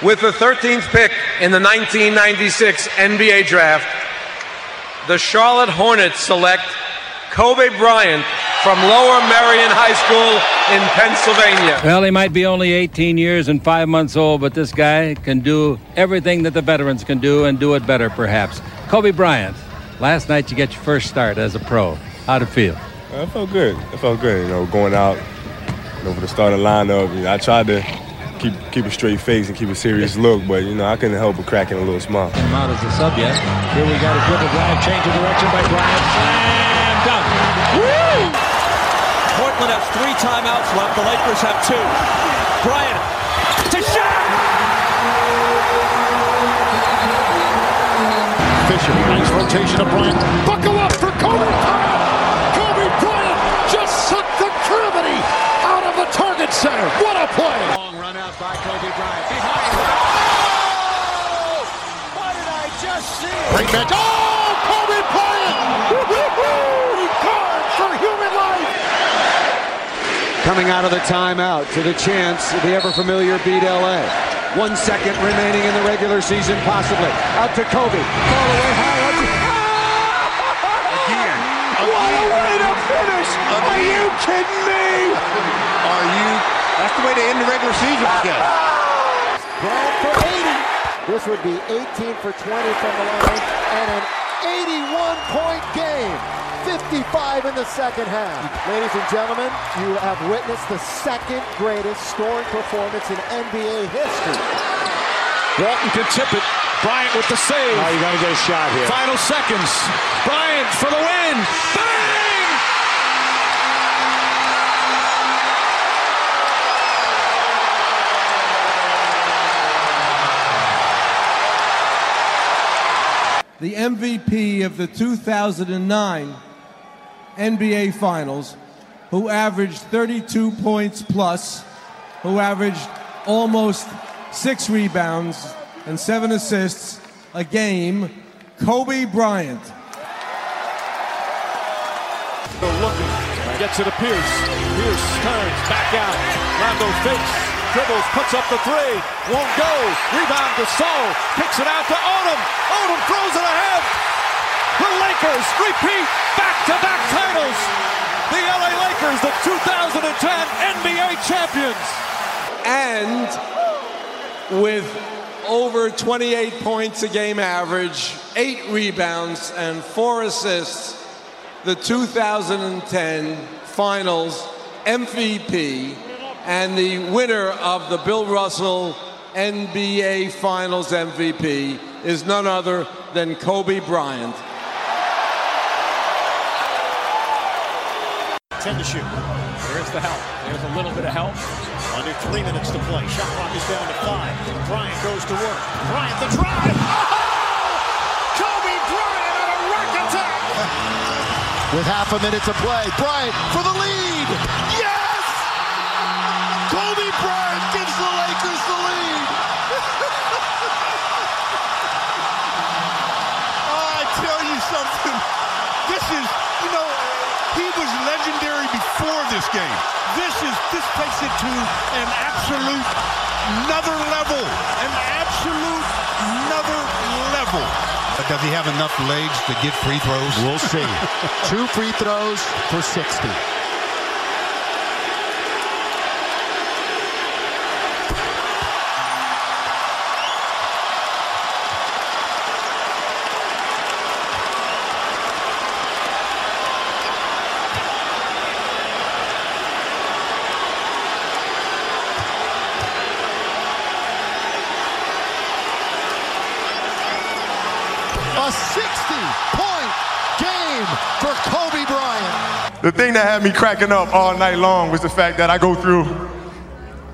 With the 13th pick in the 1996 NBA draft, the Charlotte Hornets select Kobe Bryant from Lower Merion High School in Pennsylvania. Well, he might be only 18 years and five months old, but this guy can do everything that the veterans can do and do it better, perhaps. Kobe Bryant, last night you get your first start as a pro. How'd it feel? I felt good. I felt good, you know, going out you know, for the starting lineup. You know, I tried to keep keep a straight face and keep a serious look, but you know I couldn't help but cracking a little smile. Came out as a sub yet. Here we got a dribble drive, change of direction by Bryant. Slam dunk. Woo! Portland has three timeouts left. The Lakers have two. Bryant to shot. Fisher, nice rotation of Bryant. Buckle up for Kobe Bryant. Kobe Bryant just sucked the gravity out of the target center. What a play! Long run out by Kobe Bryant. Behind. Oh! What did I just see? Bring back. Oh, Kobe Bryant! Woo-hoo-hoo! For human life. Coming out of the timeout to the chance, the ever familiar beat LA. One second remaining in the regular season, possibly. Out to Kobe. Ball away high. Up to... Again. What a way to finish! Are you kidding me? Are you? That's the way to end the regular season, I guess. Bryant for 80. This would be 18 for 20 from the line and an 81-point game. 55 in the second half. Ladies and gentlemen, you have witnessed the second greatest scoring performance in NBA history. Walton can tip it. Bryant with the save. Oh, you got to get a shot here. Final seconds. Bryant for the win. Bang! The MVP of the 2009 NBA Finals, who averaged 32 points plus, who averaged almost six rebounds and seven assists a game, Kobe Bryant. Looking, gets it to Pierce. Pierce turns, back out. Rondo fakes, dribbles, puts up the three. Won't go. Rebound to Sol. Kicks it out to Odom. Odom throws it ahead. The Lakers repeat back-to-back titles. The LA Lakers, the 2010 NBA champions. And with over 28 points a game average, eight rebounds, and four assists, the 2010 Finals MVP and the winner of the Bill Russell NBA Finals MVP is none other than Kobe Bryant. 10 to shoot. There's the help. There's a little bit of help. Under three minutes to play. Shot clock is down to five. Bryant goes to work. Bryant the drive. Oh! Kobe Bryant on a rack attack. With half a minute to play, Bryant for the lead. Yes! Kobe Bryant gives the Lakers the lead. Oh, I tell you something. This is, you know, he was legendary before this game. This is this takes it to an absolute another level. An absolute another level. Does he have enough legs to get free throws? We'll see. Two free throws for 60. Thing that had me cracking up all night long was the fact that I go through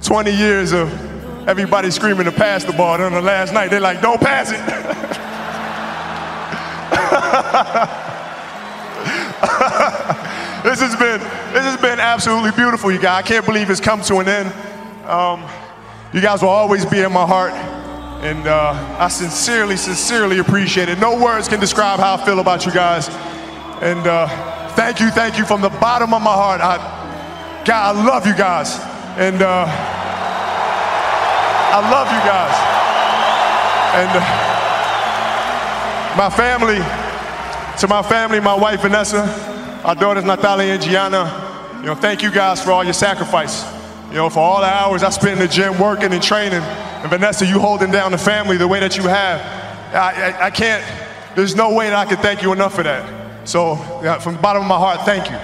20 years of everybody screaming to pass the ball. Then on the last night, they're like, don't pass it. this has been this has been absolutely beautiful, you guys. I can't believe it's come to an end. Um, you guys will always be in my heart, and uh, I sincerely, sincerely appreciate it. No words can describe how I feel about you guys, and uh, thank you, thank you from the bottom of my heart. I, God, I love you guys, and uh, I love you guys. And uh, my family, to my family, my wife Vanessa, our daughters Natalia and Gianna, you know, thank you guys for all your sacrifice. You know, for all the hours I spent in the gym working and training. And Vanessa, you holding down the family the way that you have. I, I, I can't, there's no way that I can thank you enough for that. So, yeah, from the bottom of my heart, thank you.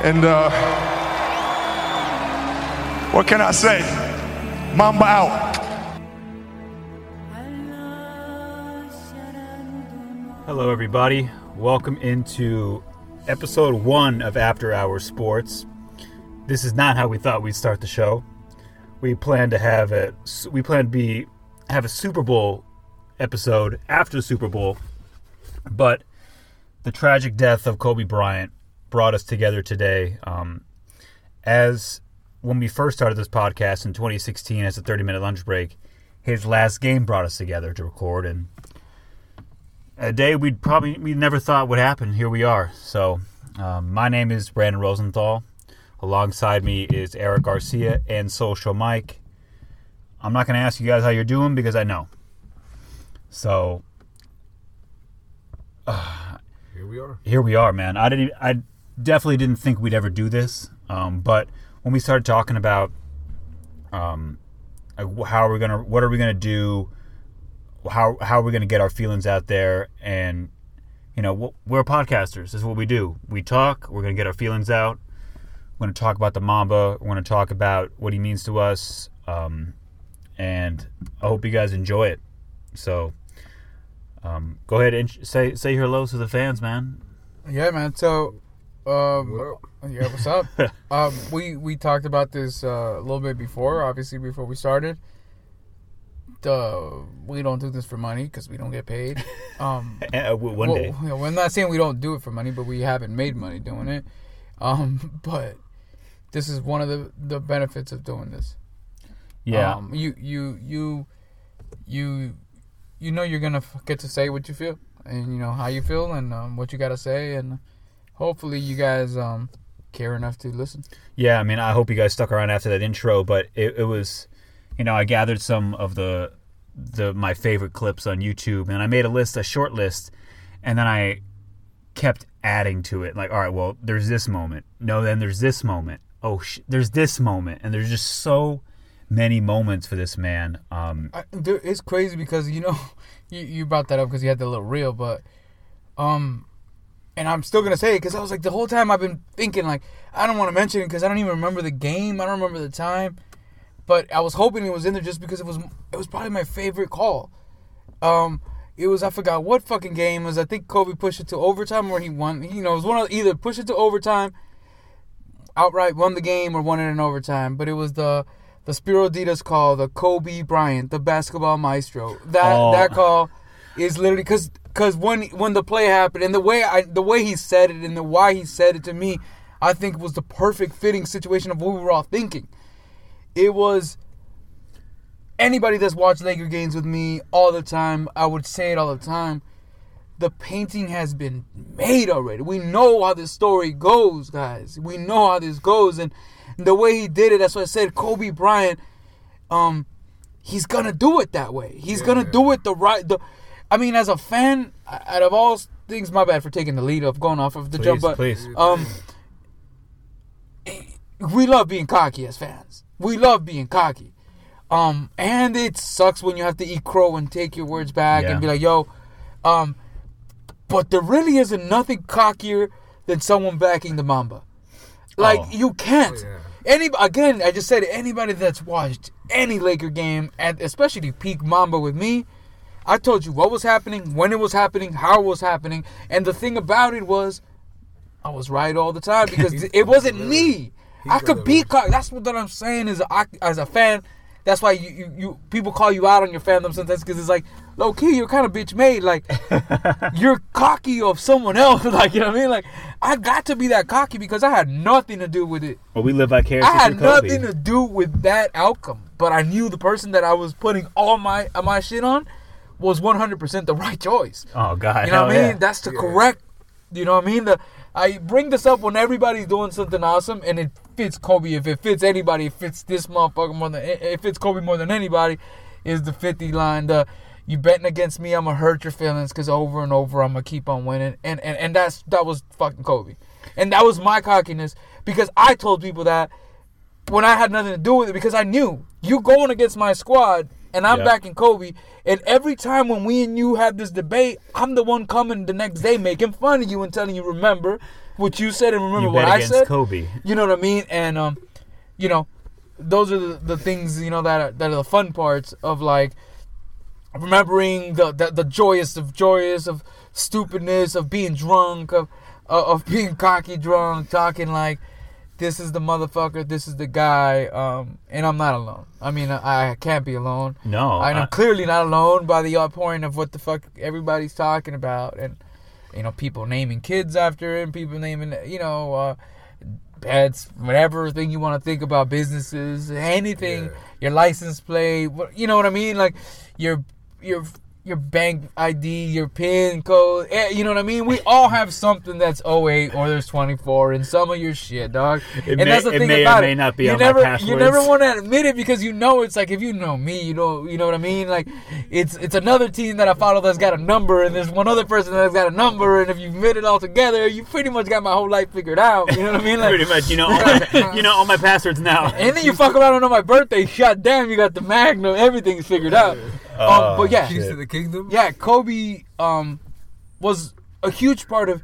And uh, what can I say? Mamba out. Hello, everybody. Welcome into episode one of After Hours Sports. This is not how we thought we'd start the show. We planned to have a we planned to be have a Super Bowl episode after the Super Bowl, but the tragic death of Kobe Bryant brought us together today. Um, as when we first started this podcast in 2016 as a 30 minute lunch break, his last game brought us together to record, and a day we'd probably we never thought would happen. Here we are. So, um, my name is Brandon Rosenthal. Alongside me is Eric Garcia and Social Mike. I'm not going to ask you guys how you're doing because I know. So, uh, we are. Here we are, man. I didn't. I definitely didn't think we'd ever do this. Um, but when we started talking about um, how are we gonna, what are we gonna do, how how are we gonna get our feelings out there, and you know, we're podcasters. This is what we do. We talk. We're gonna get our feelings out. We're to talk about the Mamba. We're to talk about what he means to us. Um, and I hope you guys enjoy it. So um, go ahead and say say your hellos to the fans, man. Yeah, man. So, um, yeah, what's up? um, we we talked about this uh, a little bit before, obviously before we started. The we don't do this for money because we don't get paid. Um, uh, one well, day. we're not saying we don't do it for money, but we haven't made money doing it. Um, but this is one of the the benefits of doing this. Yeah. Um, you you you you you know you're gonna get to say what you feel and you know how you feel and um, what you gotta say and hopefully you guys um, care enough to listen. Yeah, I mean, I hope you guys stuck around after that intro, but it, it was, you know, I gathered some of the the my favorite clips on YouTube and I made a list, a short list, and then I kept adding to it. Like, all right, well, there's this moment. No, then there's this moment oh, sh- there's this moment, and there's just so many moments for this man. Um, I, it's crazy because you know you, you brought that up because you had the little reel, but um, and I'm still gonna say it because I was like the whole time I've been thinking like I don't want to mention it because I don't even remember the game, I don't remember the time, but I was hoping it was in there just because it was it was probably my favorite call. Um, it was I forgot what fucking game was. I think Kobe pushed it to overtime where he won. You know, it was one of either push it to overtime outright won the game or won it in overtime, but it was the the Spero Dedes call, the Kobe Bryant, the basketball maestro. That oh. that call is literally because because when when the play happened and the way I the way he said it and the why he said it to me, I think was the perfect fitting situation of what we were all thinking. It was anybody that's watched Laker games with me all the time. I would say it all the time the painting has been made already. We know how this story goes, guys. We know how this goes, and the way he did it. That's why I said Kobe Bryant. Um, he's gonna do it that way. He's yeah. gonna do it the right. The, I mean, as a fan, out of all things, my bad for taking the lead of going off of the please, jump, but please. um, we love being cocky as fans. We love being cocky. Um, and it sucks when you have to eat crow and take your words back yeah. and be like, "Yo, um." But there really isn't nothing cockier than someone backing the Mamba. Like oh. you can't. Yeah. Any again, I just said anybody that's watched any Laker game, and especially peak Mamba with me, I told you what was happening, when it was happening, how it was happening, and the thing about it was, I was right all the time because it wasn't me. I could be cocky. That's what I'm saying. Is as a fan, that's why you, you, you people call you out on your fandom sometimes because it's like low key you're kind of bitch made like you're cocky of someone else like you know what I mean like I got to be that cocky because I had nothing to do with it. Well, we live vicariously. I had nothing to do with that outcome, but I knew the person that I was putting all my my shit on was 100% the right choice. Oh God, you know what I mean? Yeah. That's the yeah. correct. You know what I mean? The I bring this up when everybody's doing something awesome and it fits Kobe. If it fits anybody, it fits this motherfucker more than it fits Kobe more than anybody. Is the 50 line the you betting against me, I'm gonna hurt your feelings because over and over I'm gonna keep on winning, and and and that's that was fucking Kobe, and that was my cockiness because I told people that when I had nothing to do with it because I knew you going against my squad and I'm Yeah. backing Kobe. And every time when we and you have this debate, I'm the one coming the next day making fun of you and telling you remember what you said and remember You what I said. Kobe. You know what I mean? And um, you know, those are the, the things you know that are, that are the fun parts of like remembering the, the the joyous of joyous of stupidness of being drunk of uh, of being cocky drunk talking like this is the motherfucker this is the guy um and i'm not alone. I mean i, I can't be alone. No, and I- i'm clearly not alone by the outpouring of what the fuck everybody's talking about and you know people naming kids after him people naming you know uh pets whatever thing you want to think about businesses anything. Your license plate you know what i mean? Like your your your bank ID, your PIN code, eh, you know what I mean? We all have something that's 08 or there's 24 in some of your shit, dog. It and may- that's the thing may or about may it. not be you never, you never want to admit it because you know it's like if you know me, you know, you know what I mean. Like it's it's another team that I follow that's got a number, and there's one other person that's got a number, and if you admit it all together, you pretty much got my whole life figured out. You know what I mean? Like Pretty much, you know, all my, you know all my passwords now. and then you fuck around on my birthday, shot damn, you got the Magnum, everything's figured out. Oh, um, but yeah, Keys to the kingdom. Yeah, Kobe um, was a huge part of.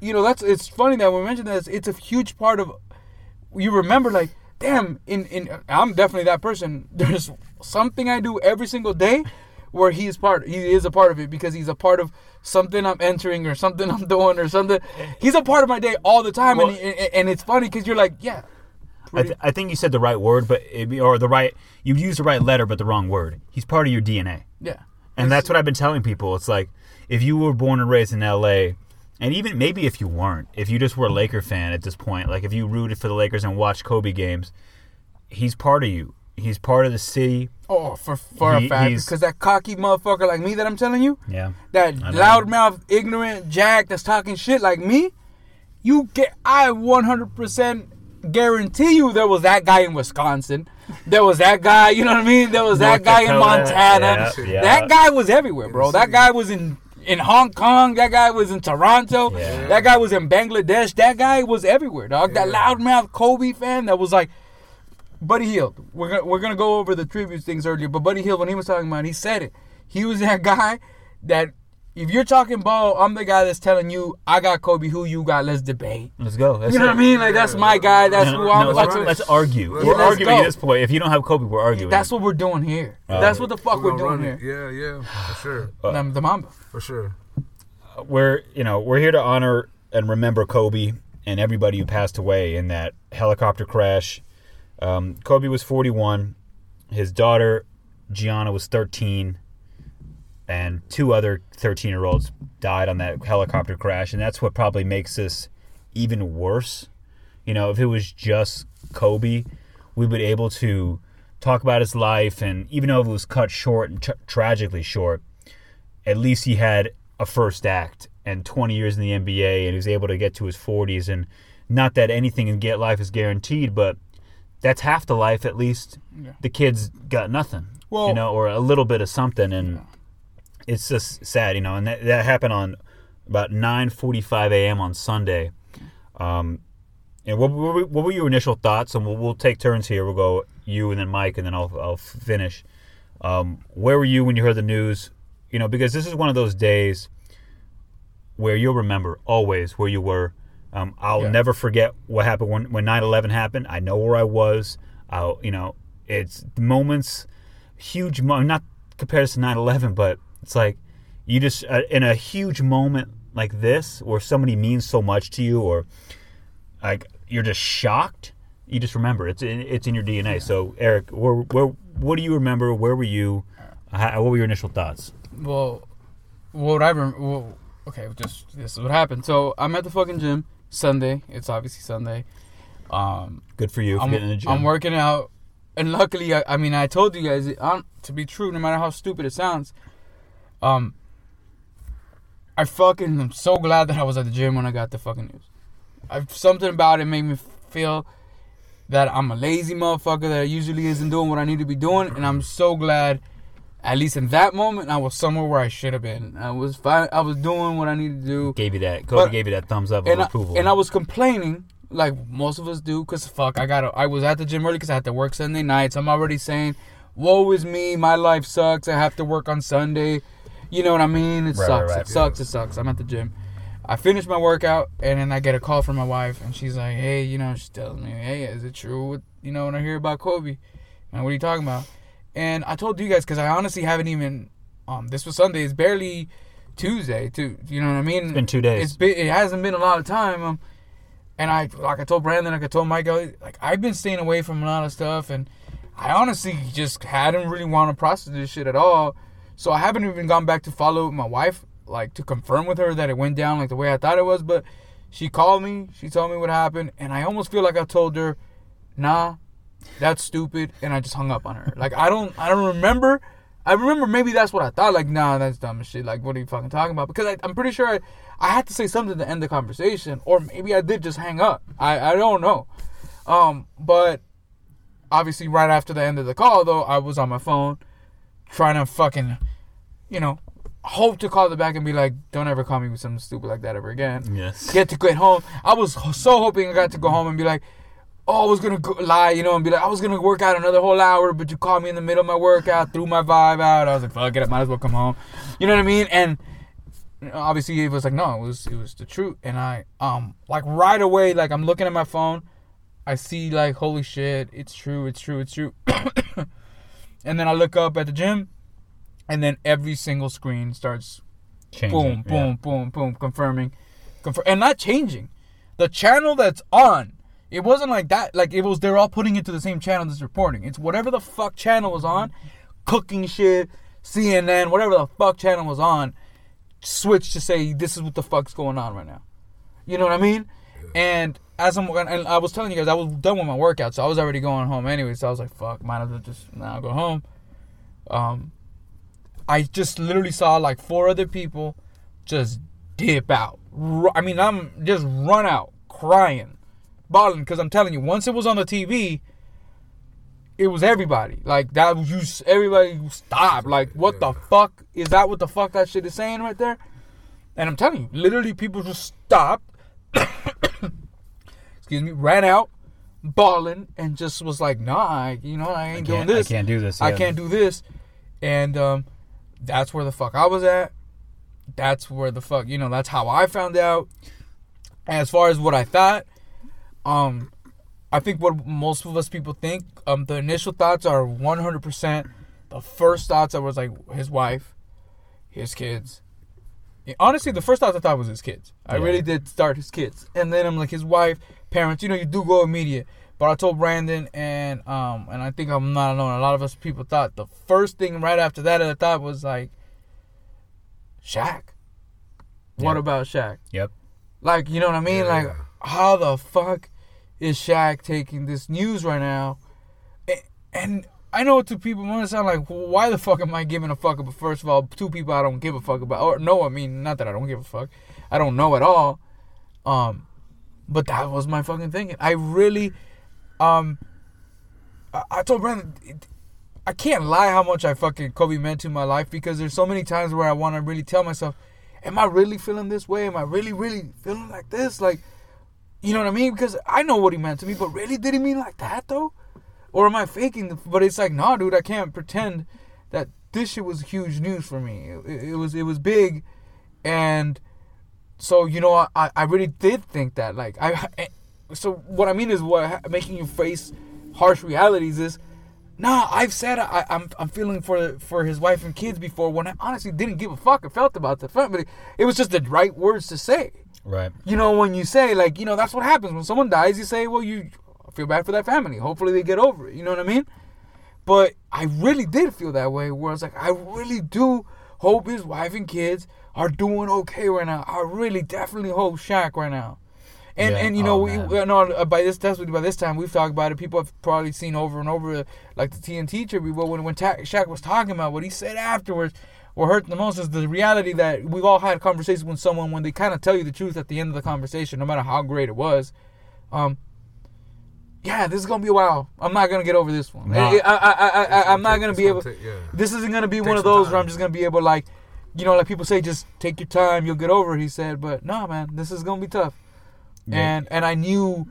You know, that's it's funny that we mentioned that it's, a huge part of. You remember, like, damn, in in I'm definitely that person. There's something I do every single day where he's part. He is a part of it because he's a part of something I'm entering or something I'm doing or something. He's a part of my day all the time, and and, and it's funny because you're like, yeah, I, th- I think you said the right word, but it, be- or the right you used the right letter, but the wrong word. He's part of your DNA, yeah. and that's what I've been telling people. It's like if you were born and raised in L.A., and even maybe if you weren't, if you just were a Laker fan at this point, like if you rooted for the Lakers and watched Kobe games, he's part of you. He's part of the city. Oh, for for He- a fact, because that cocky motherfucker like me that I'm telling you, Yeah. that loudmouth, ignorant jack that's talking shit like me, you get. I 100% guarantee you there was that guy in Wisconsin, there was that guy. You know what I mean? There was that North guy in Montana. yeah, yeah. That guy was everywhere, bro. That guy was in. In Hong Kong, that guy was in Toronto. That guy was in Bangladesh. That guy was everywhere, dog. That loudmouth Kobe fan that was like, Buddy Hield. We're gonna we're gonna go over the tribute things earlier, but Buddy Hield, when he was talking about, it, he said it. He was that guy that if you're talking ball, I'm the guy that's telling you I got Kobe. Who you got? Let's debate. Let's go. That's you know it. what I mean? Like that's my guy. That's No, who I'm. no, let's, let's argue. Yeah, we're let's arguing go. at this point. If you don't have Kobe, we're arguing. That's what we're doing here. Uh, that's what the fuck we're, gonna doing here. Yeah, yeah, for sure. the, the Mamba. For sure. we're you know we're here to honor and remember Kobe and everybody who passed away in that helicopter crash. Um, Kobe was 41. His daughter Gianna was 13, and two other 13 year olds died on that helicopter crash, and that's what probably makes this even worse. You know, if it was just Kobe, we would be able to talk about his life, and even though it was cut short and tra- tragically short, at least he had a first act and 20 years in the NBA and he was able to get to his 40s and not that anything in get life is guaranteed but that's half the life at least Yeah. the kids got nothing Well- you know or a little bit of something and it's just sad you know and that, that happened on about 9:45 a.m. on Sunday um and what, what, were- what were your initial thoughts and we'll, we'll take turns here we'll go you and then Mike and then I'll, I'll finish um, where were you when you heard the news you know, because this is one of those days where you'll remember always where you were. Um, I'll Yeah. never forget what happened when when 9/11 happened. I know where I was. I'll, you know, it's moments, huge, mo- not compared to 9/11, but it's like you just uh, in a huge moment like this where somebody means so much to you, or like you're just shocked. You just remember it's in, it's in your DNA. So Eric, where, where what do you remember? Where were you? How, what were your initial thoughts? Well, what I rem- well, okay, just this is what happened. So I'm at the fucking gym Sunday. It's obviously Sunday. Um, Good for you I'm, getting the gym. I'm working out, and luckily, I, I mean, I told you guys, um, to be true, no matter how stupid it sounds, um, I fucking am so glad that I was at the gym when I got the fucking news. I something about it made me feel that I'm a lazy motherfucker that usually isn't doing what I need to be doing, and I'm so glad at least in that moment, I was somewhere where I should have been. I was fine. I was doing what I needed to do. Gave you that. Kobe But- gave you that thumbs up and of I, approval. and I was complaining like most of us do because fuck I got I was at the gym early because I had to work Sunday nights I'm already saying woe is me my life sucks I have to work on Sunday you know what I mean? It Right, sucks. right, right. it sucks. It sucks. I'm at the gym. I finished my workout and then I get a call from my wife and she's like hey you know she tells me hey is it true what you know when I hear about Kobe? And what are you talking about? And I told you guys because I honestly haven't even um this was Sunday. It's barely Tuesday too. You know what I mean? It's been two days. it's been, it hasn't been a lot of time um, and I like I told Brandon, like I told Michael, like I've been staying away from a lot of stuff, and I honestly just hadn't really want to process this shit at all. So I haven't even gone back to follow my wife, like to confirm with her that it went down like the way I thought it was. But she called me, she told me what happened, and I almost feel like I told her, "Nah, that's stupid," and I just hung up on her. Like I don't, I don't remember. I remember maybe that's what I thought. Like, nah, that's dumb as shit. Like, what are you fucking talking about? Because I, I'm pretty sure I, I had to say something to end the conversation, or maybe I did just hang up. I, I don't know. Um, but obviously, right after the end of the call, though, I was on my phone trying to fucking, you know, hope to call it back and be like, don't ever call me with something stupid like that ever again. Yes. Get to get home. I was so hoping I got to go home and be like, oh, I was gonna go, lie, you know, and be like, I was gonna work out another whole hour, but you called me in the middle of my workout, threw my vibe out. I was like, fuck it, I might as well come home. You know what I mean? And obviously, it was like, no, it was it was the truth. And I um like right away, like I'm looking at my phone, I see like, holy shit, it's true, it's true, it's true. and then I look up at the gym, and then every single screen starts Changing, boom, boom, yeah. boom, boom, confirming, confirm, and not changing. The channel that's on, it wasn't like that. Like it was, they're all putting it to the same channel that's reporting. It's whatever the fuck channel was on, cooking shit, CNN, whatever the fuck channel was on, switch to say this is what the fuck's going on right now. You know what I mean? And as I'm, and I was telling you guys, I was done with my workout, so I was already going home anyway. So I was like, fuck, might as well just now go home. Um, I just literally saw like four other people just dip out. I mean, I'm just run out crying, bawling because I'm telling you, once it was on the TV, it was everybody. Like that was you. Everybody stop. Like what the fuck is that? What the fuck that shit is saying right there? And I'm telling you, literally, people just stopped. excuse me, ran out, bawling, and just was like, "Nah, I, you know, I ain't doing can't- I can't do this, I yeah. can't do this." And um, that's where the fuck I was at. That's where the fuck, you know, that's how I found out. As far as what I thought, um, I think what most of us people think, um, the initial thoughts are 100%. The first thoughts I was like his wife, his kids. Honestly, the first thoughts I thought was his kids. I Yeah. really did start his kids, and then I'm like his wife, parents. You know, you do go immediate. But I told Brandon, and um, and I think I'm not alone. A lot of us people thought the first thing right after that I thought was like, Shaq. What Yeah. about Shaq? Yep. Like, you know what I mean? Like, how the fuck is Shaq taking this news right now? And I know two people to sound like, why the fuck am I giving a fuck about? First of all, two people I don't give a fuck about. Or no, I mean, not that I don't give a fuck. I don't know at all. Um, but that was my fucking thinking. I really, um, I, I told Brandon, I can't lie how much I fucking Kobe meant to my life because there's so many times where I want to really tell myself, am I really feeling this way? Am I really, really feeling like this? Like, you know what I mean? Because I know what he meant to me, but really, did he mean like that though? Or am I faking? The, but it's like, nah, dude, I can't pretend that this shit was huge news for me. It, it was, it was big, and so you know, I, I really did think that. Like, I, so what I mean is, what making you face harsh realities is, nah, I've said I, I'm, I'm feeling for for his wife and kids before when I honestly didn't give a fuck. I felt about the family. It was just the right words to say. Right. You know, when you say like, you know, that's what happens when someone dies. You say, well, you feel bad for that family. Hopefully they get over it. You know what I mean? But I really did feel that way. Where I was like, I really do hope his wife and kids are doing okay right now. I really definitely hope Shaq right now. And Yeah. and you know Oh, we we- no uh, by this definitely by this time we've talked about it. People have probably seen over and over like the TNT tribute. But when when Ta- Shaq was talking about what he said afterwards, what hurt the most is the reality that we've all had conversations with someone when they kind of tell you the truth at the end of the conversation, no matter how great it was. Um, yeah, this is gonna be a while. I'm not gonna get over this one. Nah. I, I, I, I, I'm not gonna be able. take- yeah. This isn't gonna be one of those where I'm just gonna be able like, you know, like people say, just take your time, you'll get over. it, He said, but no, man, this is gonna be tough. Yeah. And and I knew,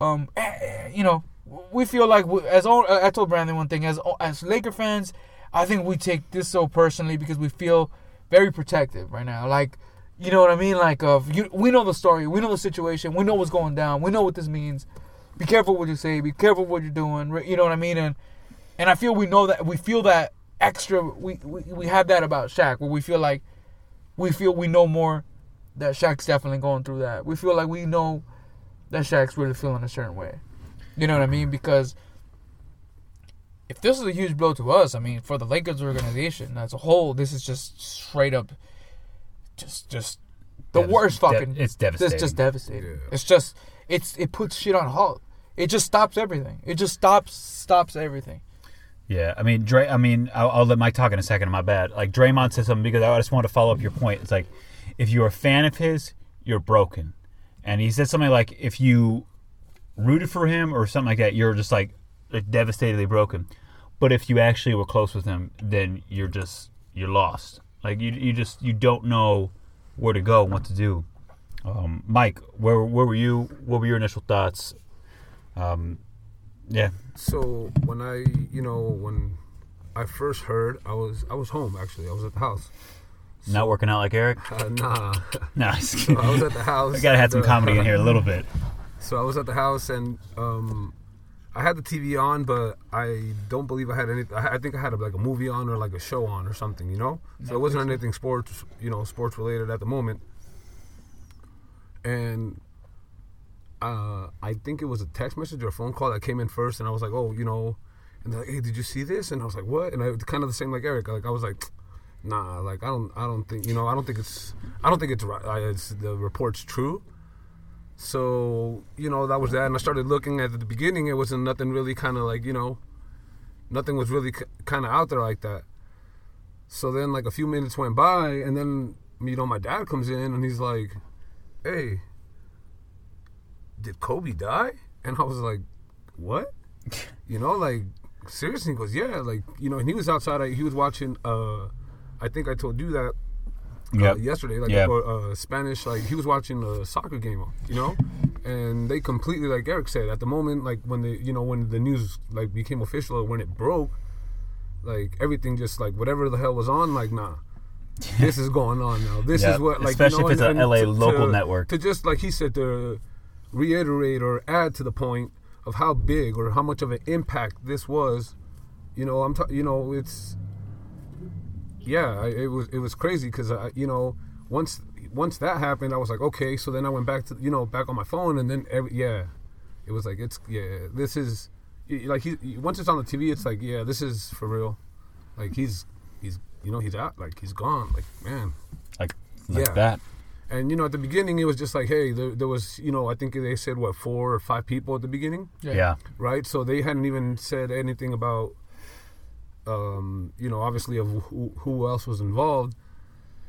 um, eh, eh, you know, we feel like we, as all, I told Brandon one thing as as Laker fans, I think we take this so personally because we feel very protective right now. Like, you know what I mean? Like, of you, we know the story, we know the situation, we know what's going down, we know what this means. Be careful what you say. Be careful what you're doing. You know what I mean? And and I feel we know that we feel that extra. We we, we have that about Shaq, where we feel like we feel we know more. That Shaq's definitely going through that. We feel like we know that Shaq's really feeling a certain way. You know what I mean? Because if this is a huge blow to us, I mean, for the Lakers organization as a whole, this is just straight up, just just the Devas- worst de- fucking. it's devastating. It's just devastating. It's just it's it puts shit on halt. It just stops everything. It just stops stops everything. Yeah, I mean, Dre. I mean, I'll, I'll let Mike talk in a second. My bad. Like Draymond said something because I just want to follow up your point. It's like if you're a fan of his, you're broken, and he said something like if you rooted for him or something like that, you're just like, like devastatedly broken. But if you actually were close with him, then you're just you're lost. Like you, you just you don't know where to go and what to do. Um, Mike, where where were you? What were your initial thoughts? Um, yeah. So when I, you know, when I first heard, I was I was home actually. I was at the house. Not working out like Eric? Uh, nah. Nah, So I was at the house. I gotta have some uh, comedy in here a little bit. So I was at the house and um, I had the TV on, but I don't believe I had any. I I think I had like a movie on or like a show on or something, you know. So it wasn't anything sports, you know, sports related at the moment. And uh, I think it was a text message or a phone call that came in first, and I was like, oh, you know, and they're like, hey, did you see this? And I was like, what? And I kind of the same like Eric. Like I was like, nah, like I don't, I don't think, you know, I don't think it's, I don't think it's right. It's the report's true. So you know that was that, and I started looking at the beginning. It wasn't nothing really kind of like you know, nothing was really kind of out there like that. So then like a few minutes went by, and then you know my dad comes in and he's like, "Hey, did Kobe die?" And I was like, "What?" you know, like seriously. He goes, "Yeah." Like you know, and he was outside. He was watching. uh I think I told you that uh, Yep. yesterday, like Yep. uh, Spanish, like he was watching a soccer game, you know, and they completely, like Eric said, at the moment, like when the, you know, when the news like became official or when it broke, like everything just like whatever the hell was on, like nah, this is going on now. This Yep. is what, like, Especially you know, if it's and- a LA to- local to- network. To just like he said, to reiterate or add to the point of how big or how much of an impact this was, you know, I'm, ta- you know, it's yeah, I, it was it was crazy because I you know once once that happened, I was like okay. So then I went back to you know back on my phone, and then every yeah, it was like it's yeah this is like he once it's on the TV, it's like yeah this is for real. Like he's he's you know he's out like he's gone like man like like that. And you know at the beginning it was just like hey there, there was you know I think they said what four or five people at the beginning Yeah. Yeah. right so they hadn't even said anything about um, you know, obviously of who, who else was involved,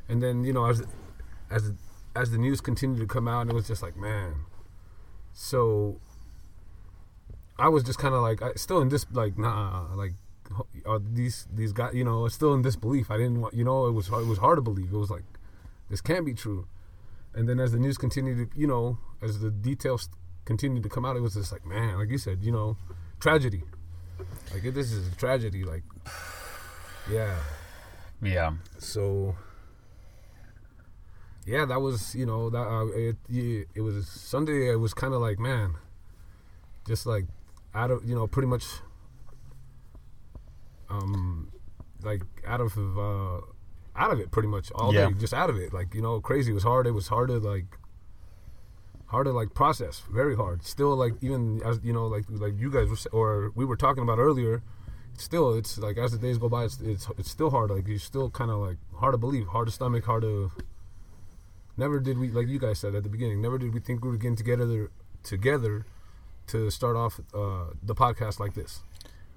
and then you know as as as the news continued to come out, it was just like man. So I was just kind of like I, still in this like nah like these these guys you know it's still in disbelief. I didn't want you know it was it was hard to believe. It was like this can't be true. And then as the news continued to you know as the details continued to come out, it was just like man like you said you know tragedy. Like this is a tragedy. Like, yeah, yeah. So, yeah, that was you know that uh, it it was Sunday. It was kind of like man, just like out of you know pretty much, um, like out of uh, out of it pretty much all Yeah. day, just out of it. Like you know, crazy. It was hard. It was hard to like hard to like process. Very hard. Still like even as you know like like you guys were or we were talking about earlier still it's like as the days go by it's it's, it's still hard. Like you still kind of like hard to believe hard to stomach hard to never did we like you guys said at the beginning never did we think we were getting together together to start off uh, the podcast like this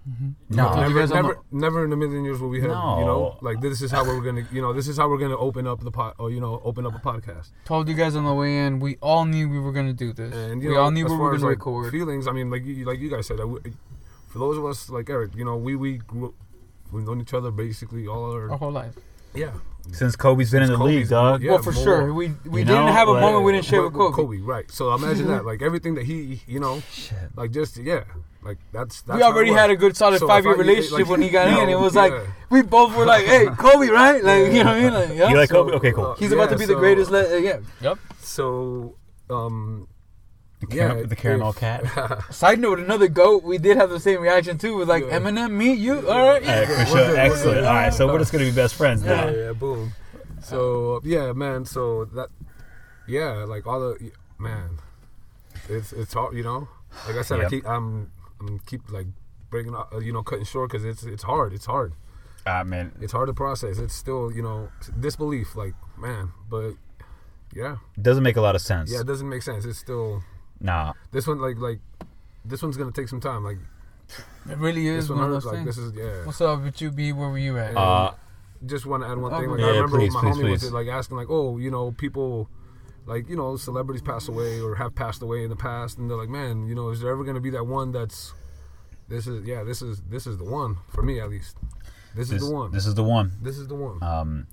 Mm-hmm. No, No. You never, guys don't never, never in a million years will we have. You know, like this is how we're gonna, you know, this is how we're gonna open up the pot, or uh, you know, open up a podcast. Told you guys on the way in, we all knew we were gonna do this. And you we know, all knew we were gonna like, record. feelings. I mean, like you, like you guys said, uh, we, for those of us like Eric, you know, we we grew, up we've known each other basically all our Our whole life. Yeah. Since Kobe's been in Since the league, Kobe's- dog. yeah, Well, for more. sure. We- we didn't know, have a like- moment we didn't share with With Kobe. right? So imagine that, like everything that he, you know, like just yeah, like that's. that's we already had a good solid So five year I- relationship like, when he got you in. It was like we both were like, "Hey, Kobe, right?" Like you know what I mean? Like, yeah. You like Kobe? Okay, cool. He's about to be the greatest. Le- uh, yeah. Yep. So, um, The, yeah, car- the caramel if- cat. Side note: Another goat. We did have the same reaction too. With like Eminem, me, you. All right. All right, for sure. Excellent. All right, so we're just gonna be best friends now. Yeah, yeah, boom. So yeah, man. So that, yeah, like all the man, it's it's hard, you know. Like I said, I keep I'm I'm keep like breaking, up, uh, you know, cutting short because it's it's hard. It's hard. Ah, man. It's hard to process. It's still, you know, disbelief. Like man, but yeah, Doesn't make a lot of sense. yeah, it doesn't make sense. It's still Nah. this one like like this one's gonna take some time. Like It really is this one one of those Like things. this is yeah. What's up with you, B? Where were you at? Uh, just want to add one Oh, thing. Like yeah, I remember please, my please, homie was like asking, like, "Oh, you know, people, like, you know, celebrities pass away or have passed away in the past, and they're like, man, you know, is there ever gonna be that one that's, this is, yeah, this is, this is the one for me at least. This, This, is the one. this is the one. This is the one. Um,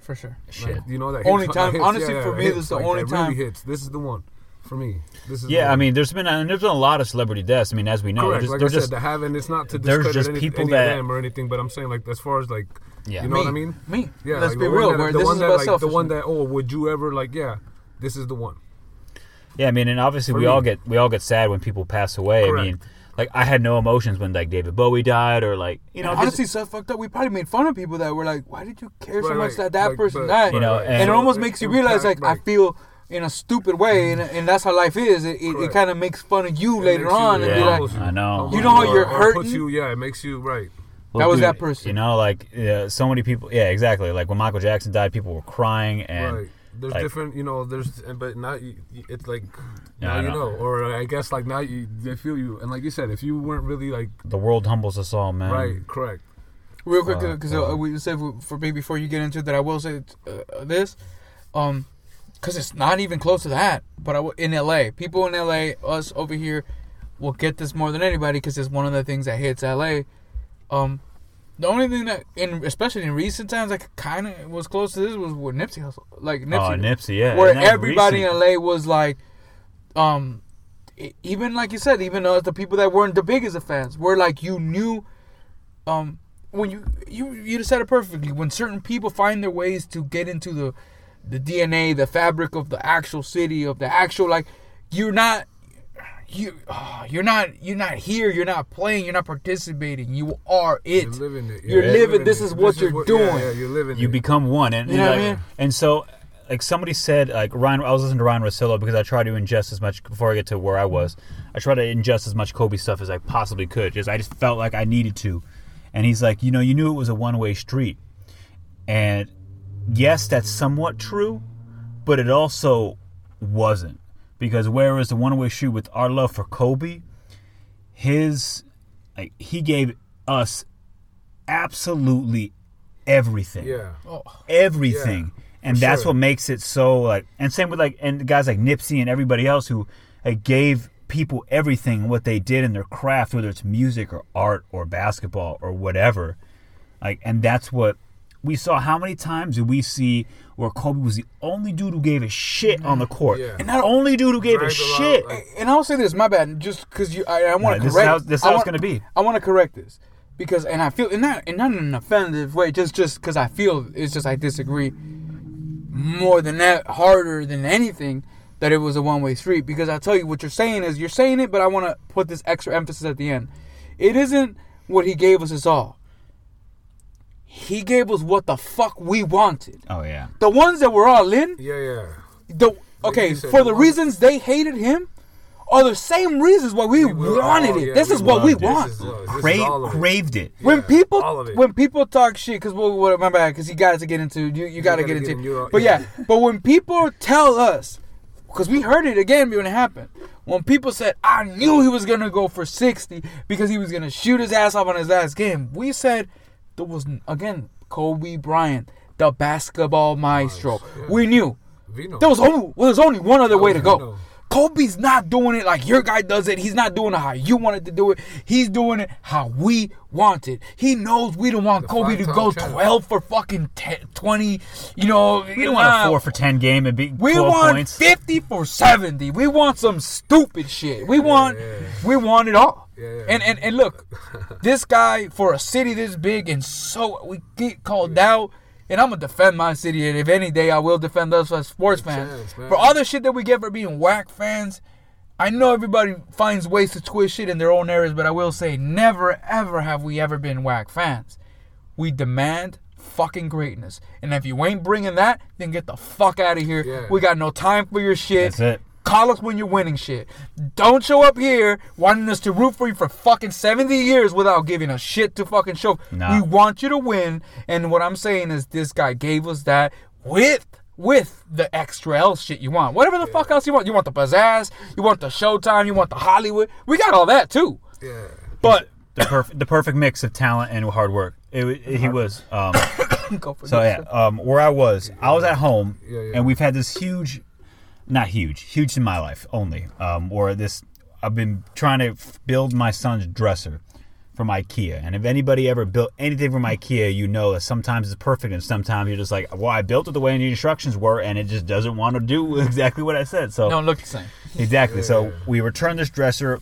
for sure. shit. Like, you know that Only hits- time- hits, honestly, yeah, for that me, hits, this is the like, only that time- Really hits. This is the one for me. This is. Yeah, I mean, there's been and there's been a lot of celebrity deaths. I mean, as we know, Correct. They're just, like they're I just said, to have, and it's not to there's discredit just any, people any that- of them or anything, but I'm saying like as far as like, Yeah. you know Me. what I mean? Me. Yeah, Let's like, be the one real, that- bro. The This one is that, about like, the one that, oh, would you ever like? Yeah, this is the one. Yeah, I mean, and obviously For we me. all get we all get sad when people pass away. I mean, like I had no emotions when like David Bowie died or like you know And just- honestly, so fucked up. We probably made fun of people that were like, "Why did you care so much right. that that Like, person but- died?" You know, and, and- it almost makes you realize, like, right. I feel in a stupid way, and, and that's how life is. It, it, it kind of makes fun of you It later makes you- on, and be like, I know. You know how Or- you're or puts hurting? you, yeah, it makes you right. that was dude, that person. You know, like yeah, so many people. Yeah, exactly. Like when Michael Jackson died, people were crying and right. There's like- different, you know. There's, but now you, you- it's like Yeah, now I you know. know, or I guess like now you they feel you, and like you said, if you weren't really like the world humbles us all, man. right, correct. Real quick, because uh, uh, we said for for me before you get into that, I will say uh, this, um, because it's not even close to that. But w- in LA, people in LA, us over here, will get this more than anybody because it's one of the things that hits LA. Um, the only thing that, in especially in recent times, like kind of was close to this was with Nipsey Hussle, like Nipsey, Oh, Nipsey, yeah, where everybody recent. in LA was like, um, even like you said, even uh, the people that weren't the biggest of fans were like you knew, um, when you you you just said it perfectly. When certain people find their ways to get into the the DNA, the fabric of the actual city, of the actual like, you're not. You, oh, you're not. You're not here. You're not playing. You're not participating. You are it. You're living it. You're Yeah. living. This it. is what This you're yeah, doing. Yeah, you're living. You it. become one, and You know what I mean? And so, like somebody said, like Ryan, I was listening to Ryan Russillo because I try to ingest as much before I get to where I was. I try to ingest as much Kobe stuff as I possibly could. Just I just felt like I needed to. And he's like, you know, you knew it was a one way street, and yes, that's somewhat true, but it also wasn't. Because whereas the one way street with our love for Kobe, his like he gave us absolutely everything. Yeah. Oh. everything. Yeah, and for that's sure. what makes it so like and same with like and guys like nipsey and everybody else who like, gave people everything what they did in their craft whether it's music or art or basketball or whatever. Like and that's what we saw how many times did we see where kobe was the only dude who gave a shit on the court Yeah. and not only dude who gave a a lot, shit like- and I'll say this, my bad, just because you, I, I want No, to this correct. how- this is how it's gonna be. I want to correct this because, and I feel, and not, and not in an offensive way, just, just because I feel it's just I disagree more than that, harder than anything, that it was a one way street. Because I tell you, what you're saying is you're saying it, but I want to put this extra emphasis at the end. It isn't what he gave us is all. He gave us what the fuck we wanted. oh yeah The ones that were all in, Yeah, yeah. the okay for the the reasons they hated him are the same reasons why we will- wanted oh, it. yeah, this we is what we it. want. This is, this is Cra- it. craved it when Yeah, people all of it. when people talk shit, because we'll, we'll, my bad, because you got to get into you, you got to gotta get get into. in, but yeah. yeah. but when people tell us, because we heard it again when it happened, When people said I knew he was gonna go for 60 because he was gonna shoot his ass off on his last game, we said there was again Kobe Bryant, the basketball maestro. We knew Vino. there was only there was only one other way to go. Kobe's not doing it like your guy does it. He's not doing it how you wanted to do it. He's doing it how we want it. He knows we don't want Kobe to go champ. 12 for fucking 10, 20. You know, We don't want a four for ten game and be we want points. 50 for 70. We want some stupid shit. We want we want it all. And, and and look, this guy for a city this big and so we get called out and I'm gonna defend my city and if any day I will defend us as sports fans. chance. For all the shit that we get for being whack fans, I know everybody finds ways to twist shit in their own areas, but I will say never ever have we ever been whack fans. We demand fucking greatness. And if you ain't bringing that, then get the fuck out of here. Yeah. We got no time for your shit. That's it. Call us when you're winning shit. Don't show up here wanting us to root for you for fucking 70 years without giving a shit to fucking show. Nah. We want you to win. And what I'm saying is this guy gave us that with with the extra L shit you want. Whatever the fuck else you want. You want the pizzazz, you want the showtime, you want the Hollywood. We got all that too. Yeah. But the perfect the perfect mix of talent and hard work. It, it- he was. Um, Go for so yeah, um, where I was, I was at home, Yeah, yeah. and we've had this huge, not huge, huge in my life only. Um, where this, I've been trying to build my son's dresser from IKEA, and if anybody ever built anything from IKEA, you know that sometimes it's perfect, and sometimes you're just like, well, I built it the way the instructions were, and it just doesn't want to do exactly what I said. So don't look the same. Exactly. So we returned this dresser.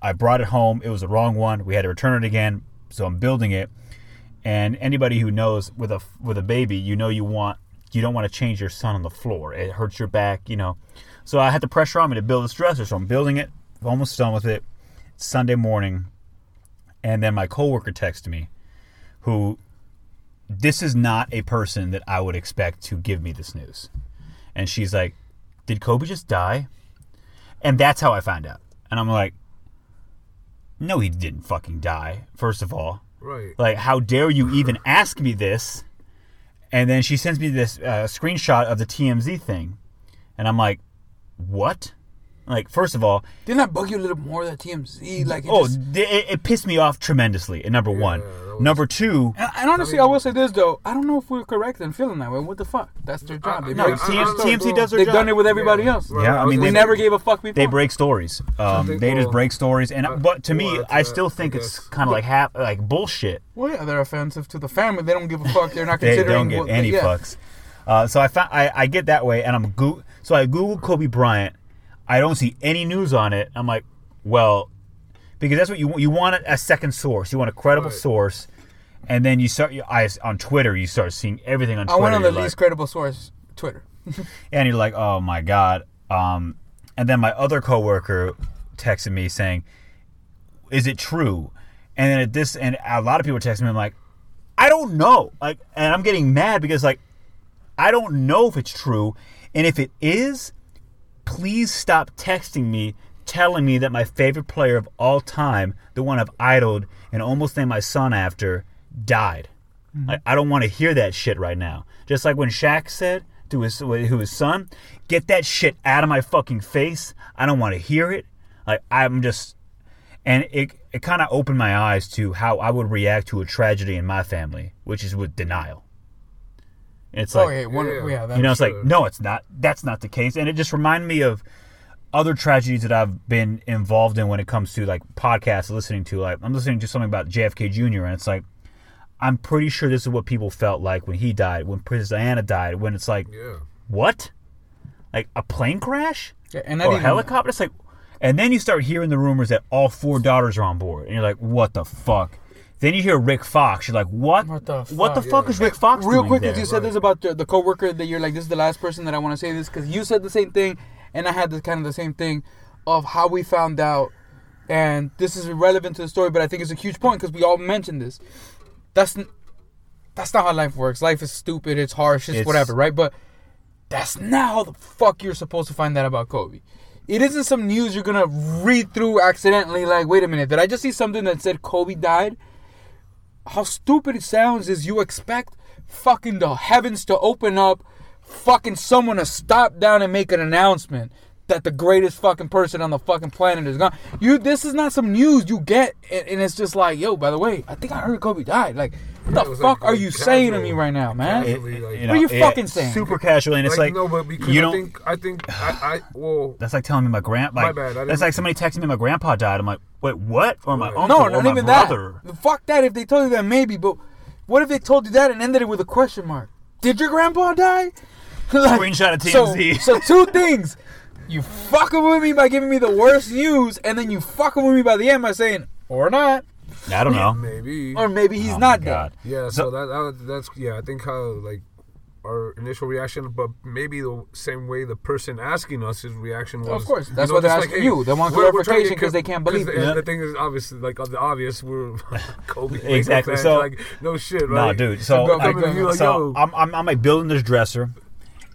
I brought it home. It was the wrong one. We had to return it again. So I'm building it. And anybody who knows with a with a baby, you know you want you don't want to change your son on the floor. It hurts your back, you know. So I had the pressure on me to build this dresser. So I'm building it. Almost done with it. Sunday morning, and then my coworker texted me, who this is not a person that I would expect to give me this news. And she's like, "Did Kobe just die?" And that's how I found out. And I'm like, no, he didn't fucking die, first of all. Right. Like, how dare you even ask me this? And then she sends me this uh, screenshot of the TMZ thing. And I'm like, what? Like, first of all, Didn't that bug you a little more that TMZ? Like, it oh, just- it, it pissed me off tremendously. And number one. Number two, And, and honestly, I will say this though. I don't know if we're correct in feeling that way. What the fuck? That's their job. They no, break TMZ, stories. TMZ does their job. They've job. done it with everybody else. Yeah, I mean, they they never gave a fuck before. They break stories. Um, think they just break stories, and but to me, I still think I it's kind of like half like bullshit. Well, yeah, they're offensive to the family. They don't give a fuck. They're not considering. they don't give what, any yeah. fucks. Uh, so I found I, I get that way, and I'm go- so I Google Kobe Bryant. I don't see any news on it. I'm like, well, because that's what you want. You want a second source. You want a credible source, and then you start. eyes on Twitter. You start seeing everything on Twitter. I went on the least like- credible source, Twitter. and you're like, oh my god. Um, and then my other coworker texted me saying, "Is it true?" And then at this, and a lot of people texted me. I'm like, I don't know. Like, and I'm getting mad because like, I don't know if it's true, and if it is, please stop texting me telling me that my favorite player of all time, the one I've idled and almost named my son after, died. Mhm. Like, I don't want to hear that shit right now. Just like when Shaq said to his to his son, "Get that shit out of my fucking face. I don't want to hear it." Like I'm just, and it it kind of opened my eyes to how I would react to a tragedy in my family, which is with denial. It's Oh, like, yeah, one- yeah, you know, that's it's like no, it's not. That's not the case, and it just reminded me of other tragedies that I've been involved in when it comes to like podcasts, listening to. Like I'm listening to something about JFK Jr. and it's like I'm pretty sure this is what people felt like when he died, when Princess Diana died, when it's like, what? Like a plane crash? Yeah, and not or a even- helicopter? It's like, and then you start hearing the rumors that all four daughters are on board, and you're like, what the fuck? Then you hear Rick Fox. You're like, what? What the What the fuck is Rick Fox Real doing quick, there? because you said this about the, the coworker that you're like, this is the last person that I want to say this because you said the same thing, and I had the kind of the same thing of how we found out, and this is irrelevant to the story, but I think it's a huge point because we all mentioned this. That's that's not how life works. Life is stupid. It's harsh. It's, It's- whatever, right? But that's not how the fuck you're supposed to find that about Kobe. It isn't some news you're gonna read through accidentally. Like, wait a minute, did I just see something that said Kobe died? How stupid it sounds is you expect fucking the heavens to open up, fucking someone to stop down and make an announcement. that the greatest fucking person on the fucking planet is gone. You, this is not some news you get, and, and it's just like, yo, by the way, I think I heard Kobe died. Like, what the fuck like- are like you saying to me right now, man? casually, like- what are you it- fucking saying? Super casually, and it's like, no, but because you don't. think I think I, I well that's like telling me my grand. My bad, That's didn't- like somebody texting me my grandpa died. I'm like, wait, what? Or my uncle? no, or not my even brother. that. Fuck that. If they told you that, maybe. But what if they told you that and ended it with a question mark? Did your grandpa die? Like, Screenshot of so- TMZ. So, two things: you fucking with me by giving me the worst news, and then you fucking with me by the end by saying or not. I don't know. maybe Or maybe he's Oh, not dead. God. Yeah, so, that, that that's yeah. I think how like our initial reaction, but maybe the same way the person asking us his reaction was. Of course, you that's know, why they're just asking you. They want we're- we're clarification get 'cause they can't believe the, it. And the thing is, obviously, like the obvious, we're Kobe Exactly. fans, So like no shit, No, right? dude. So, go- like, come to you like, so I'm, I'm, I'm like building this dresser,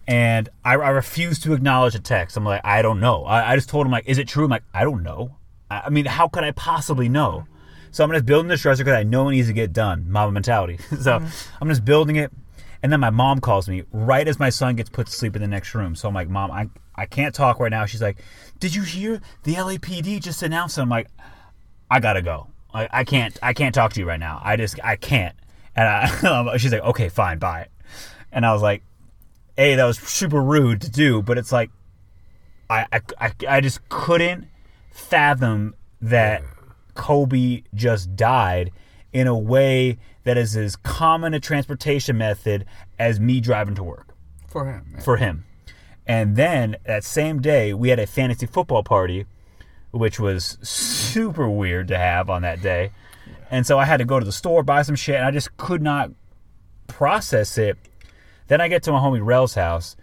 and I, I refuse to acknowledge a text. I'm like, I don't know. I, I just told him like, is it true? I'm like, I don't know. I, I mean, how could I possibly know? So I'm just building this dresser because I know it needs to get done. Mamba mentality. so mm-hmm. I'm just building it, and then my mom calls me right as my son gets put to sleep in the next room. So I'm like, Mom, I I can't talk right now. She's like, Did you hear the LAPD just announced? it?" I'm like, I gotta go. I, I can't. I can't talk to you right now. I just. I can't. And I, she's like, okay, fine, bye. And I was like, hey, that was super rude to do, but it's like, I, I, I, I just couldn't fathom that Kobe just died in a way that is as common a transportation method as me driving to work For him. man. for him. And then that same day, we had a fantasy football party, which was super weird to have on that day. And so I had to go to the store, buy some shit, and I just could not process it. Then I get to my homie Rel's house.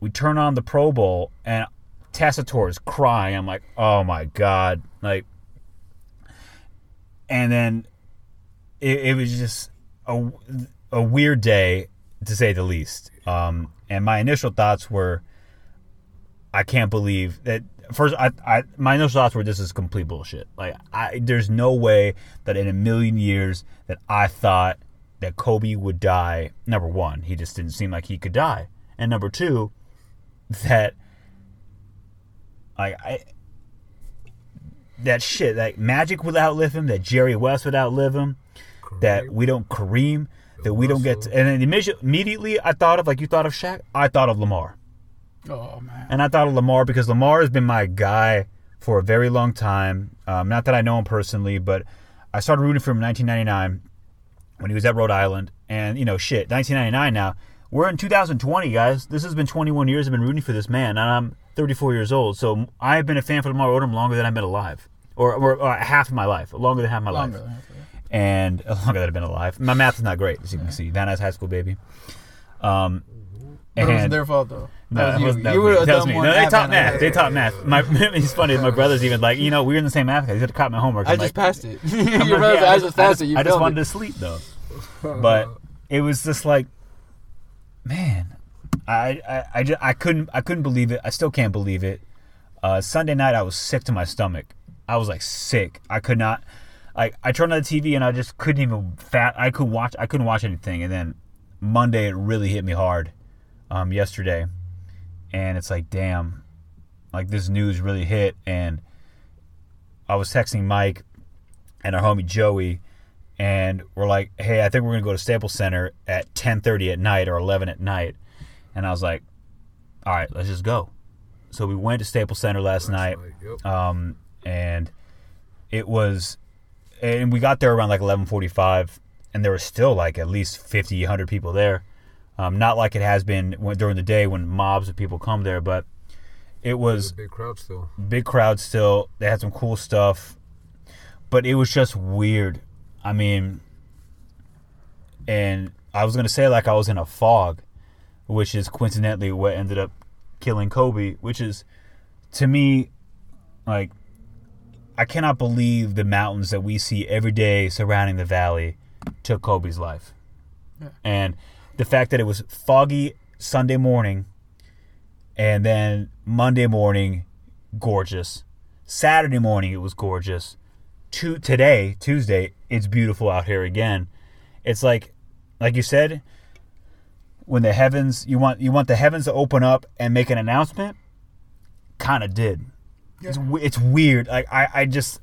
We turn on the Pro Bowl, and Tessitore is crying. I'm like, oh my God. Like, and then it, it was just a, a weird day to say the least. Um, and my initial thoughts were, I can't believe that. First, I, I my initial thoughts were this is complete bullshit. Like, I there's no way that in a million years that I thought that Kobe would die. Number one, he just didn't seem like he could die, and number two, that like I that shit that Magic would outlive him, that Jerry West would outlive him, that we don't Kareem, that we don't get, to, and then immediately, immediately I thought of like you thought of Shaq, I thought of Lamar. Oh man. And I thought of Lamar because Lamar has been my guy for a very long time. Um, not that I know him personally, but I started rooting for him in 1999 when he was at Rhode Island. And, you know, shit, 1999 now. We're in 2020, guys. This has been 21 years I've been rooting for this man, and I'm 34 years old. So I've been a fan for Lamar Odom longer than I've been alive. Or, or, or half of my life, longer than half my Longer life. than half, And uh, longer than I've been alive. My math is not great, as you can see. Van Nuys High School, baby. Um, But it wasn't and- their fault though. no, That was that you. was, that You was were me. a That dumb me. one No, they taught math. They taught math. My, it's funny. My brother's even like, you know, we were in the same math class. He had to copy my homework. I I'm just like- passed it. Your like, brother's yeah, eyes just- was I faster. just- You I just wanted to sleep though. But it was just like, man, I I, I, just, I couldn't I couldn't believe it. I still can't believe it. Uh, Sunday night I was sick to my stomach. I was like sick. I could not. Like I turned on the TV and I just couldn't even fat. I could watch. I couldn't watch anything. And then Monday it really hit me hard. Um, yesterday, and it's like, damn, like this news really hit. And I was texting Mike and our homie Joey, and we're like, hey, I think we're gonna go to Staples Center at 10:30 at night or 11 at night. And I was like, all right, let's just go. So we went to Staples Center last night, um, and it was, and we got there around like 11:45, and there was still like at least 50, 100 people there. Um, not like it has been when, during the day when mobs of people come there, but it was big crowd still. big crowd still. They had some cool stuff, but it was just weird. I mean, and I was gonna say like I was in a fog, which is coincidentally what ended up killing Kobe. Which is, to me, like I cannot believe the mountains that we see every day surrounding the valley took Kobe's life, and the fact that it was foggy Sunday morning and then Monday morning, gorgeous. Saturday morning, it was gorgeous. To today, Tuesday, it's beautiful out here again. It's like, like you said, when the heavens you want you want the heavens to open up and make an announcement. kind of did. It's, it's weird. Like I, I just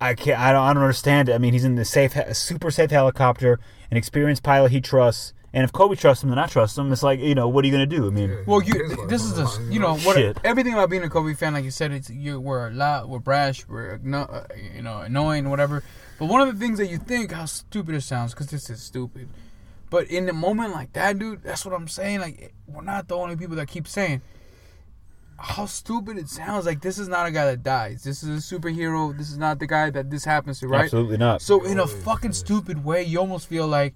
I can't. I don't, I don't understand it. I mean, he's in the safe, super safe helicopter, an experienced pilot he trusts. And if Kobe trusts him, then I trust him. It's like you know, what are you gonna do? I mean, Well, you this is the you know what Shit. everything about being a Kobe fan, like you said, it's you we're a lot, we're brash, we're igno- uh, you know annoying, whatever. But one of the things that you think how stupid it sounds, because this is stupid. But in a moment like that, dude, that's what I'm saying. Like we're not the only people that keep saying how stupid it sounds. Like this is not a guy that dies. This is a superhero. This is not the guy that this happens to, right? Absolutely not. So in a fucking stupid way, you almost feel like,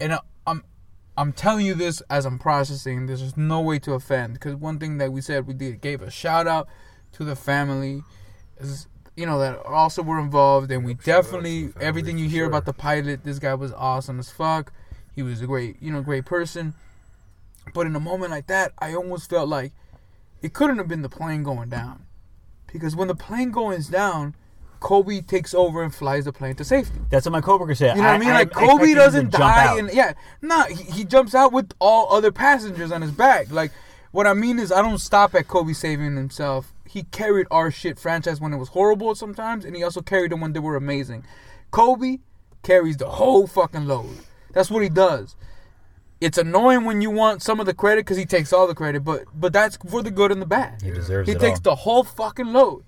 and I- I'm, I'm telling you this as I'm processing. There's no way to offend because one thing that we said we did gave a shout out to the family, is you know that also were involved, and we definitely everything you hear about the pilot. This guy was awesome as fuck. He was a great, you know, great person. But in a moment like that, I almost felt like it couldn't have been the plane going down. Because when the plane goes down, Kobe takes over and flies the plane to safety. that's what my coworker said. You know what I mean? Like I Kobe doesn't die, and yeah, nah, he, he jumps out with all other passengers on his back. Like what I mean is, I don't stop at Kobe saving himself. He carried our shit franchise when it was horrible sometimes, and he also carried them when they were amazing. Kobe carries the whole fucking load. That's what he does. It's annoying when you want some of the credit because he takes all the credit, but but that's for the good and the bad. He deserves it. He takes all. the whole fucking load.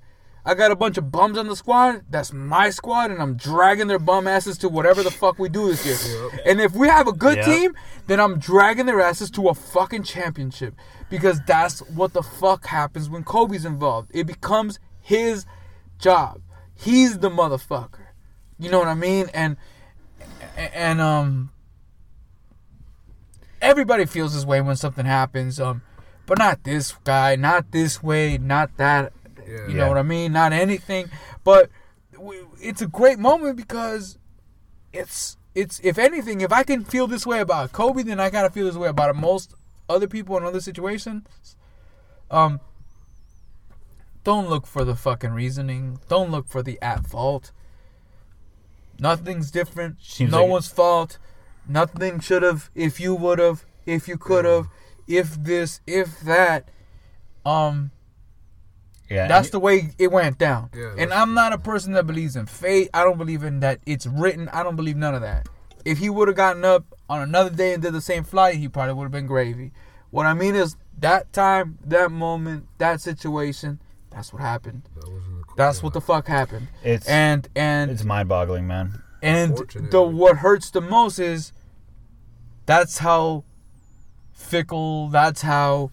I got a bunch of bums on the squad. That's my squad, and I'm dragging their bum asses to whatever the fuck we do this year. And if we have a good Yep. team, then I'm dragging their asses to a fucking championship because that's what the fuck happens when Kobe's involved. It becomes his job. He's the motherfucker. You know what I mean? And and um everybody feels this way when something happens um but not this guy not this way not that you know Yeah. what i mean? Not anything but w- it's a great moment because it's it's if anything if i can feel this way about kobe then i gotta feel this way about most other people in other situations. Um don't look for the fucking reasoning. Don't look for the at fault. Nothing's different. Seems no like- one's fault. Nothing should have if you would have if you could have if this if that. Um Yeah, that's the way it went down. Yeah, and i'm not a person that believes in fate. I don't believe in that it's written. I don't believe none of that. If he would have gotten up on another day and did the same flight he probably would have been gravy. What i mean is that time that moment that situation that's what happened. That's what the fuck happened. It's and and it's mind-boggling, man. and the what hurts the most is that's how fickle, that's how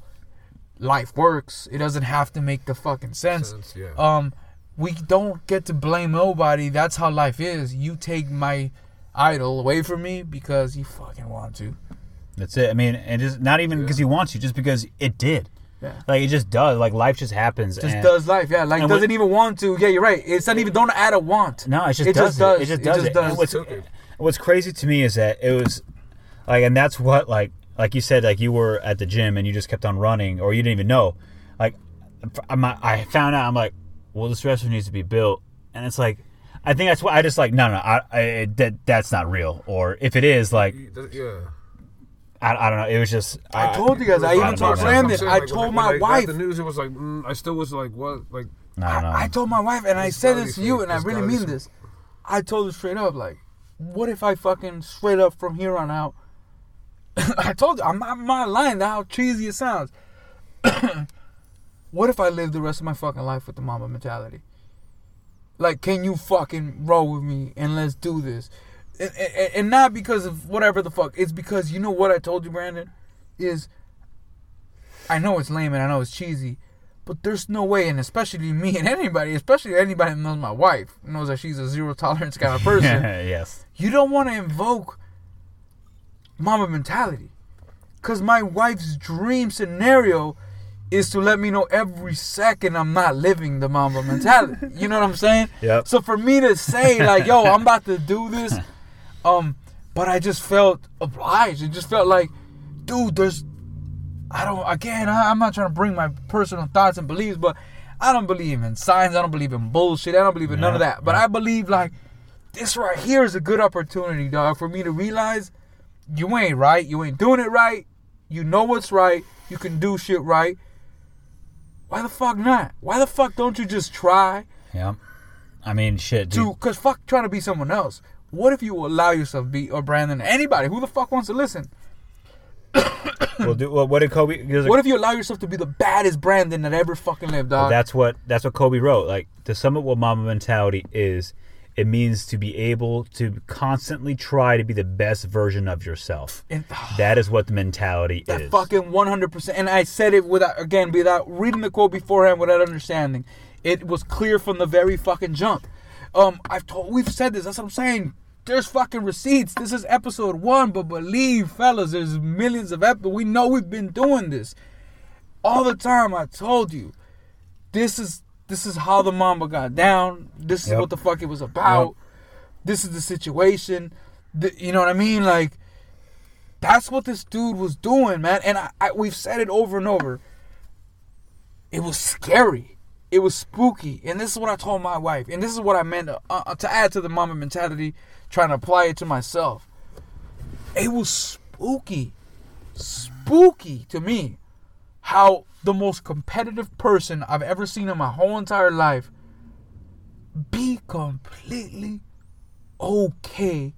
life works. It doesn't have to make the fucking sense. Sense, yeah. Um we don't get to blame nobody. That's how life is. You take my idol away from me because you fucking want to. That's it. I mean, and just not even because you want to, just because it did. Yeah. Like it just does. Like life just happens. Just and- does life, yeah. Like doesn't what- even want to. Yeah, you're right. It's not even don't add a want. No, it just it does. just does. It. it just does. It it. just And does. what's what's crazy to me is that it was like, and that's what like like you said, like you were at the gym and you just kept on running, or you didn't even know. Like, I'm, I found out. I'm like, well, this restaurant needs to be built, and it's like. I think that's why I just like no no I, I that that's not real or if it is like Yeah. I, I don't know it was just I told you guys, I even told know. Brandon, I'm I like, told when my I wife. the news. It was like mm, I still was like, what? Like I don't. I told my wife, and I said this to you, and I really mean this. I told her straight up, like, what if I fucking straight up from here on out? I told you, I'm not, I'm not lying. How cheesy it sounds. what if I live the rest of my fucking life with the Mamba mentality? Like, can you fucking roll with me and let's do this? And, and, and not because of whatever the fuck. It's because you know what I told you, Brandon, is I know it's lame and I know it's cheesy, but there's no way, and especially me and anybody, especially anybody that knows my wife, knows that she's a zero tolerance kind of person. yes. You don't want to invoke Mamba mentality. Because my wife's dream scenario is to let me know every second I'm not living the Mamba mentality. you know what I'm saying? Yep. So for me to say, like, yo, I'm about to do this, um, but I just felt obliged. It just felt like, dude, there's I don't. Again, I, I'm not trying to bring my personal thoughts and beliefs, but I don't believe in signs. I don't believe in bullshit. I don't believe in none of that. But I believe like this right here is a good opportunity, dog, for me to realize you ain't right. You ain't doing it right. You know what's right. You can do shit right. Why the fuck not? Why the fuck don't you just try Yeah. I mean, shit, dude. to? Cause fuck trying to be someone else. What if you allow yourself to be or Brandon anybody? Who the fuck wants to listen? well, do, well, what did Kobe? What if you allow yourself to be the baddest Brandon that ever fucking lived, Well, dog? that's what that's what Kobe wrote. Like to sum up what Mamba mentality is, it means to be able to constantly try to be the best version of yourself. And- that is what the mentality That is. fucking one hundred percent. And I said it without again without reading the quote beforehand, without understanding. It was clear from the very fucking jump. Um, I've told we've said this. That's what I'm saying. There's fucking receipts. This is episode one, but believe, fellas, there's millions of episodes. We know we've been doing this all the time. I told you, this is this is how the Mamba got down. This is Yep. what the fuck it was about. This is the situation. The- you know what I mean? Like that's what this dude was doing, man. And I, I, we've said it over and over. It was scary. It was spooky. And this is what I told my wife. And this is what I meant uh, uh, to add to the Mamba mentality, trying to apply it to myself. It was spooky. Spooky to me how the most competitive person I've ever seen in my whole entire life be completely okay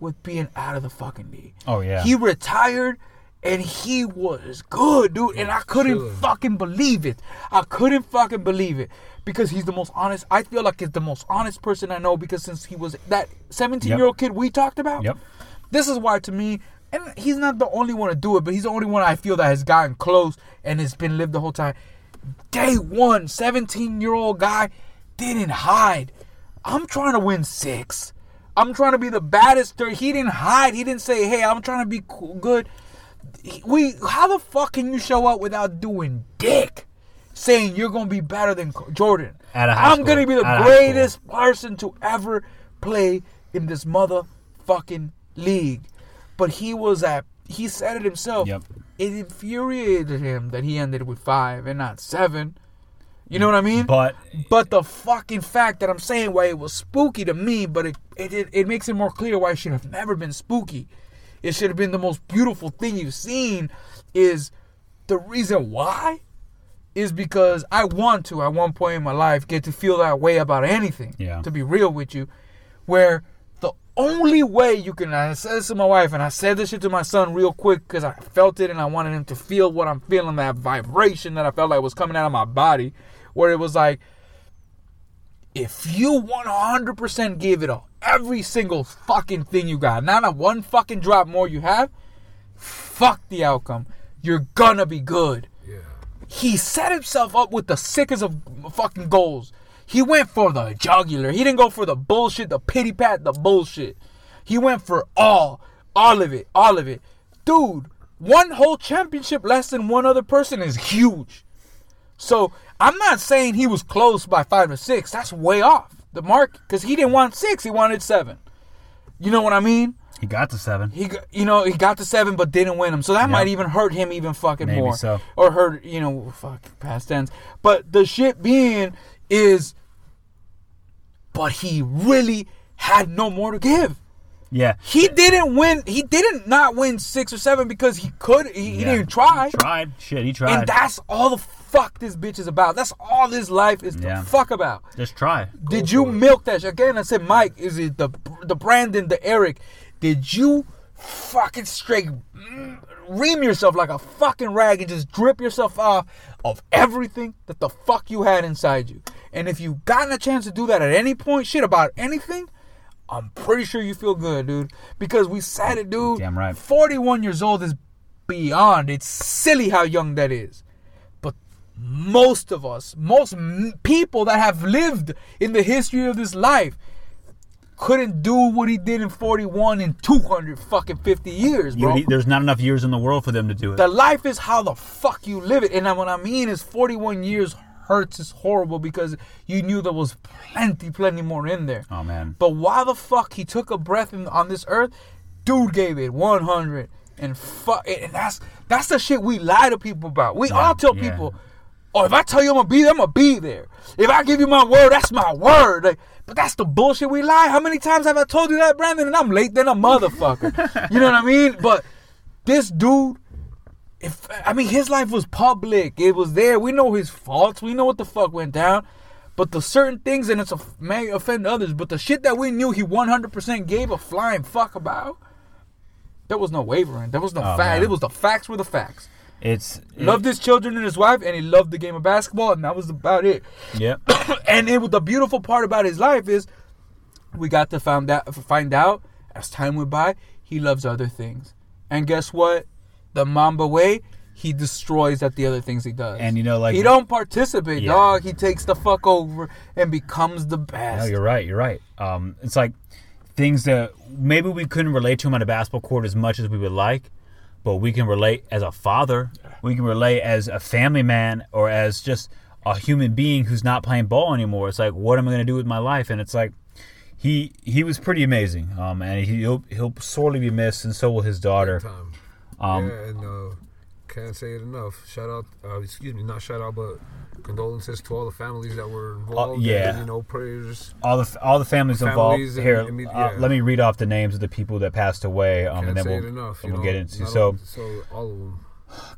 with being out of the fucking league. Oh, yeah. He retired and he was good, dude. And I couldn't fucking believe it. I couldn't fucking believe it. Because he's the most honest. I feel like he's the most honest person I know because since he was that 17 year old kid we talked about. Yep. This is why to me, and he's not the only one to do it, but he's the only one I feel that has gotten close and has been lived the whole time. Day one, 17 year old guy didn't hide. I'm trying to win six. I'm trying to be the baddest. third. He didn't hide. He didn't say, "Hey, I'm trying to be cool, good." We, how the fuck can you show up without doing dick? Saying you're gonna be better than Jordan. Out of high I'm school. gonna be the Out of high school. greatest person to ever play in this motherfucking league. But he was at. He said it himself. Yep. It infuriated him that he ended with five and not seven. You know what I mean? But But the fucking fact that I'm saying why it was spooky to me, but it it, it, it makes it more clear why it should have never been spooky. It should have been the most beautiful thing you've seen. Is the reason why is because I want to at one point in my life get to feel that way about anything. Yeah. To be real with you, where only way you can I said this to my wife and I said this shit to my son real quick because I felt it and I wanted him to feel what I'm feeling, that vibration that I felt like was coming out of my body, where it was like if you 100% give it all, every single fucking thing you got, not a one fucking drop more you have, fuck the outcome. You're gonna be good. Yeah. He set himself up with the sickest of fucking goals. He went for the jugular. He didn't go for the bullshit, the pity pat, the bullshit. He went for all, all of it, all of it. Dude, one whole championship less than one other person is huge. So I'm not saying he was close by five or six. That's way off the mark because he didn't want six. He wanted seven. You know what I mean? he got to seven. He, got- you know, he got to seven but didn't win him. So that Yeah. might even hurt him even fucking Maybe more. so. Or hurt, you know, fuck past tense. But the shit being is, but he really had no more to give. Yeah. He didn't win. He didn't not win six or seven because he could. He, he didn't try. Tried. Shit, he tried. And that's all the fuck this bitch is about. That's all this life is Yeah. to fuck about. Just try. Did you milk that? Again, I said, Mike, is it the the Brandon, the Eric? Did you fucking straight mm, ream yourself like a fucking rag and just drip yourself off of everything that the fuck you had inside you? And if you've gotten a chance to do that at any point, shit about anything, I'm pretty sure you feel good, dude. Because we said it, dude. Damn right. 41 years old is beyond. It's silly how young that is. But most of us, most people that have lived in the history of this life, couldn't do what he did in 41 in 200 fucking 50 years, You- bro. there's not enough years in the world for them to do it. The life is how the fuck you live it. And what I mean is 41 years hurts is horrible because you knew there was plenty, plenty more in there. oh man. But why the fuck he took a breath in, on this earth? Dude gave it 100 and fuck and that's that's the shit we lie to people about. We Yeah, all tell yeah. people, "Oh, if I tell you I'm gonna be there, I'm gonna be there. If I give you my word, that's my word." Like, but that's the bullshit we lie. How many times have I told you that, Brandon? And I'm late than a motherfucker. you know what I mean? But this dude if I mean his life was public, it was there. We know his faults. We know what the fuck went down. But the certain things, and it's a may offend others. But the shit that we knew he 100% gave a flying fuck about, there was no wavering. There was no Oh, fact. man. It was the facts were the facts. It's loved his children and his wife, and he loved the game of basketball, and that was about it. Yeah. and it was the beautiful part about his life is we got to find out find out as time went by he loves other things and guess what the mamba way he destroys at the other things he does And you know, like he don't participate Yeah. dog he takes the fuck over and becomes the No, best you're right. You're right. Um, it's like things that maybe we couldn't relate to him on a basketball court as much as we would like, but we can relate as a father. We can relate as a family man or as just a human being who's not playing ball anymore. It's like, what am I going to do with my life? And it's like, he he was pretty amazing. Um, and he'll he'll sorely be missed, and so will his daughter. Um, yeah, and uh, can't say it enough. Shout out, uh, excuse me, not shout out, but condolences to all the families that were involved. yeah. and, you know, prayers. all the all the families, Families involved. Here, and me- uh, let me read off the names of the people that passed away, um, Can't and then say we'll, it enough. and we'll know, get into so. all- so all of them.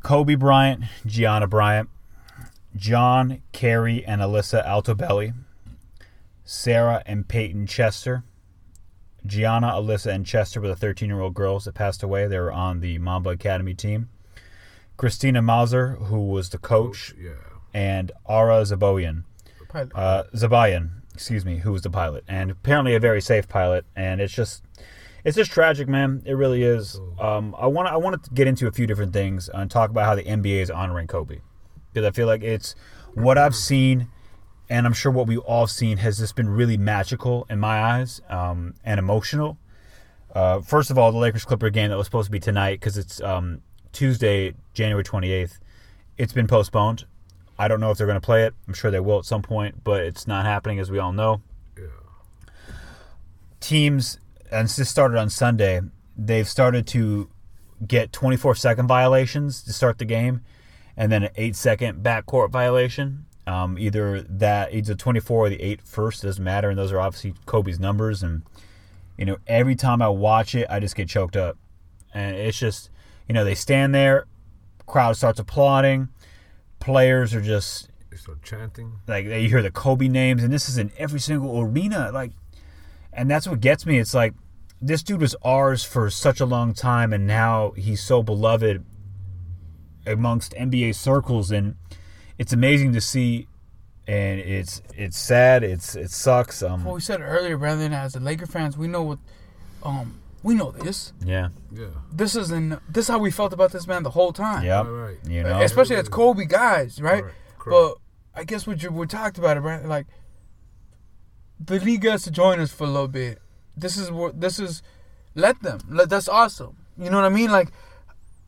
Kobe Bryant, Gianna Bryant, John, Keri, and Alyssa Altobelli, Sarah and Peyton Chester, Gianna, Alyssa, and Chester were the 13 year old girls that passed away. They were on the Mamba Academy team. Christina Mauser, who was the coach, yeah. and Ara Zaboyan, uh, Zabayan, excuse me, who was the pilot, and apparently a very safe pilot. And it's just, it's just tragic, man. It really is. Um, I want, I wanted to get into a few different things and talk about how the NBA is honoring Kobe, because I feel like it's what I've seen, and I'm sure what we've all seen has just been really magical in my eyes, um, and emotional. Uh, first of all, the Lakers Clipper game that was supposed to be tonight because it's um, Tuesday, January 28th. It's been postponed. I don't know if they're going to play it. I'm sure they will at some point, but it's not happening as we all know. Teams, and this started on Sunday, they've started to get 24 second violations to start the game and then an 8 second backcourt violation. Um, either that, either 24 or the eight first, doesn't matter. And those are obviously Kobe's numbers. And, you know, every time I watch it, I just get choked up. And it's just, you know, they stand there, crowd starts applauding, players are just They start chanting. like you hear the Kobe names, and this is in every single arena. Like, and that's what gets me. It's like this dude was ours for such a long time, and now he's so beloved amongst NBA circles, and it's amazing to see. And it's it's sad. It's it sucks. Um, Well, we said earlier, Brandon, as the Laker fans, we know what, um, we know this. yeah, Yeah. This is in this is how we felt about this man the whole time. yeah. right. You know, especially as Kobe guys, right? Correct, But I guess what you we talked about it, right? like the league has to join us for a little bit. This is what this is. Let them. Let, that's awesome. You know what I mean? Like,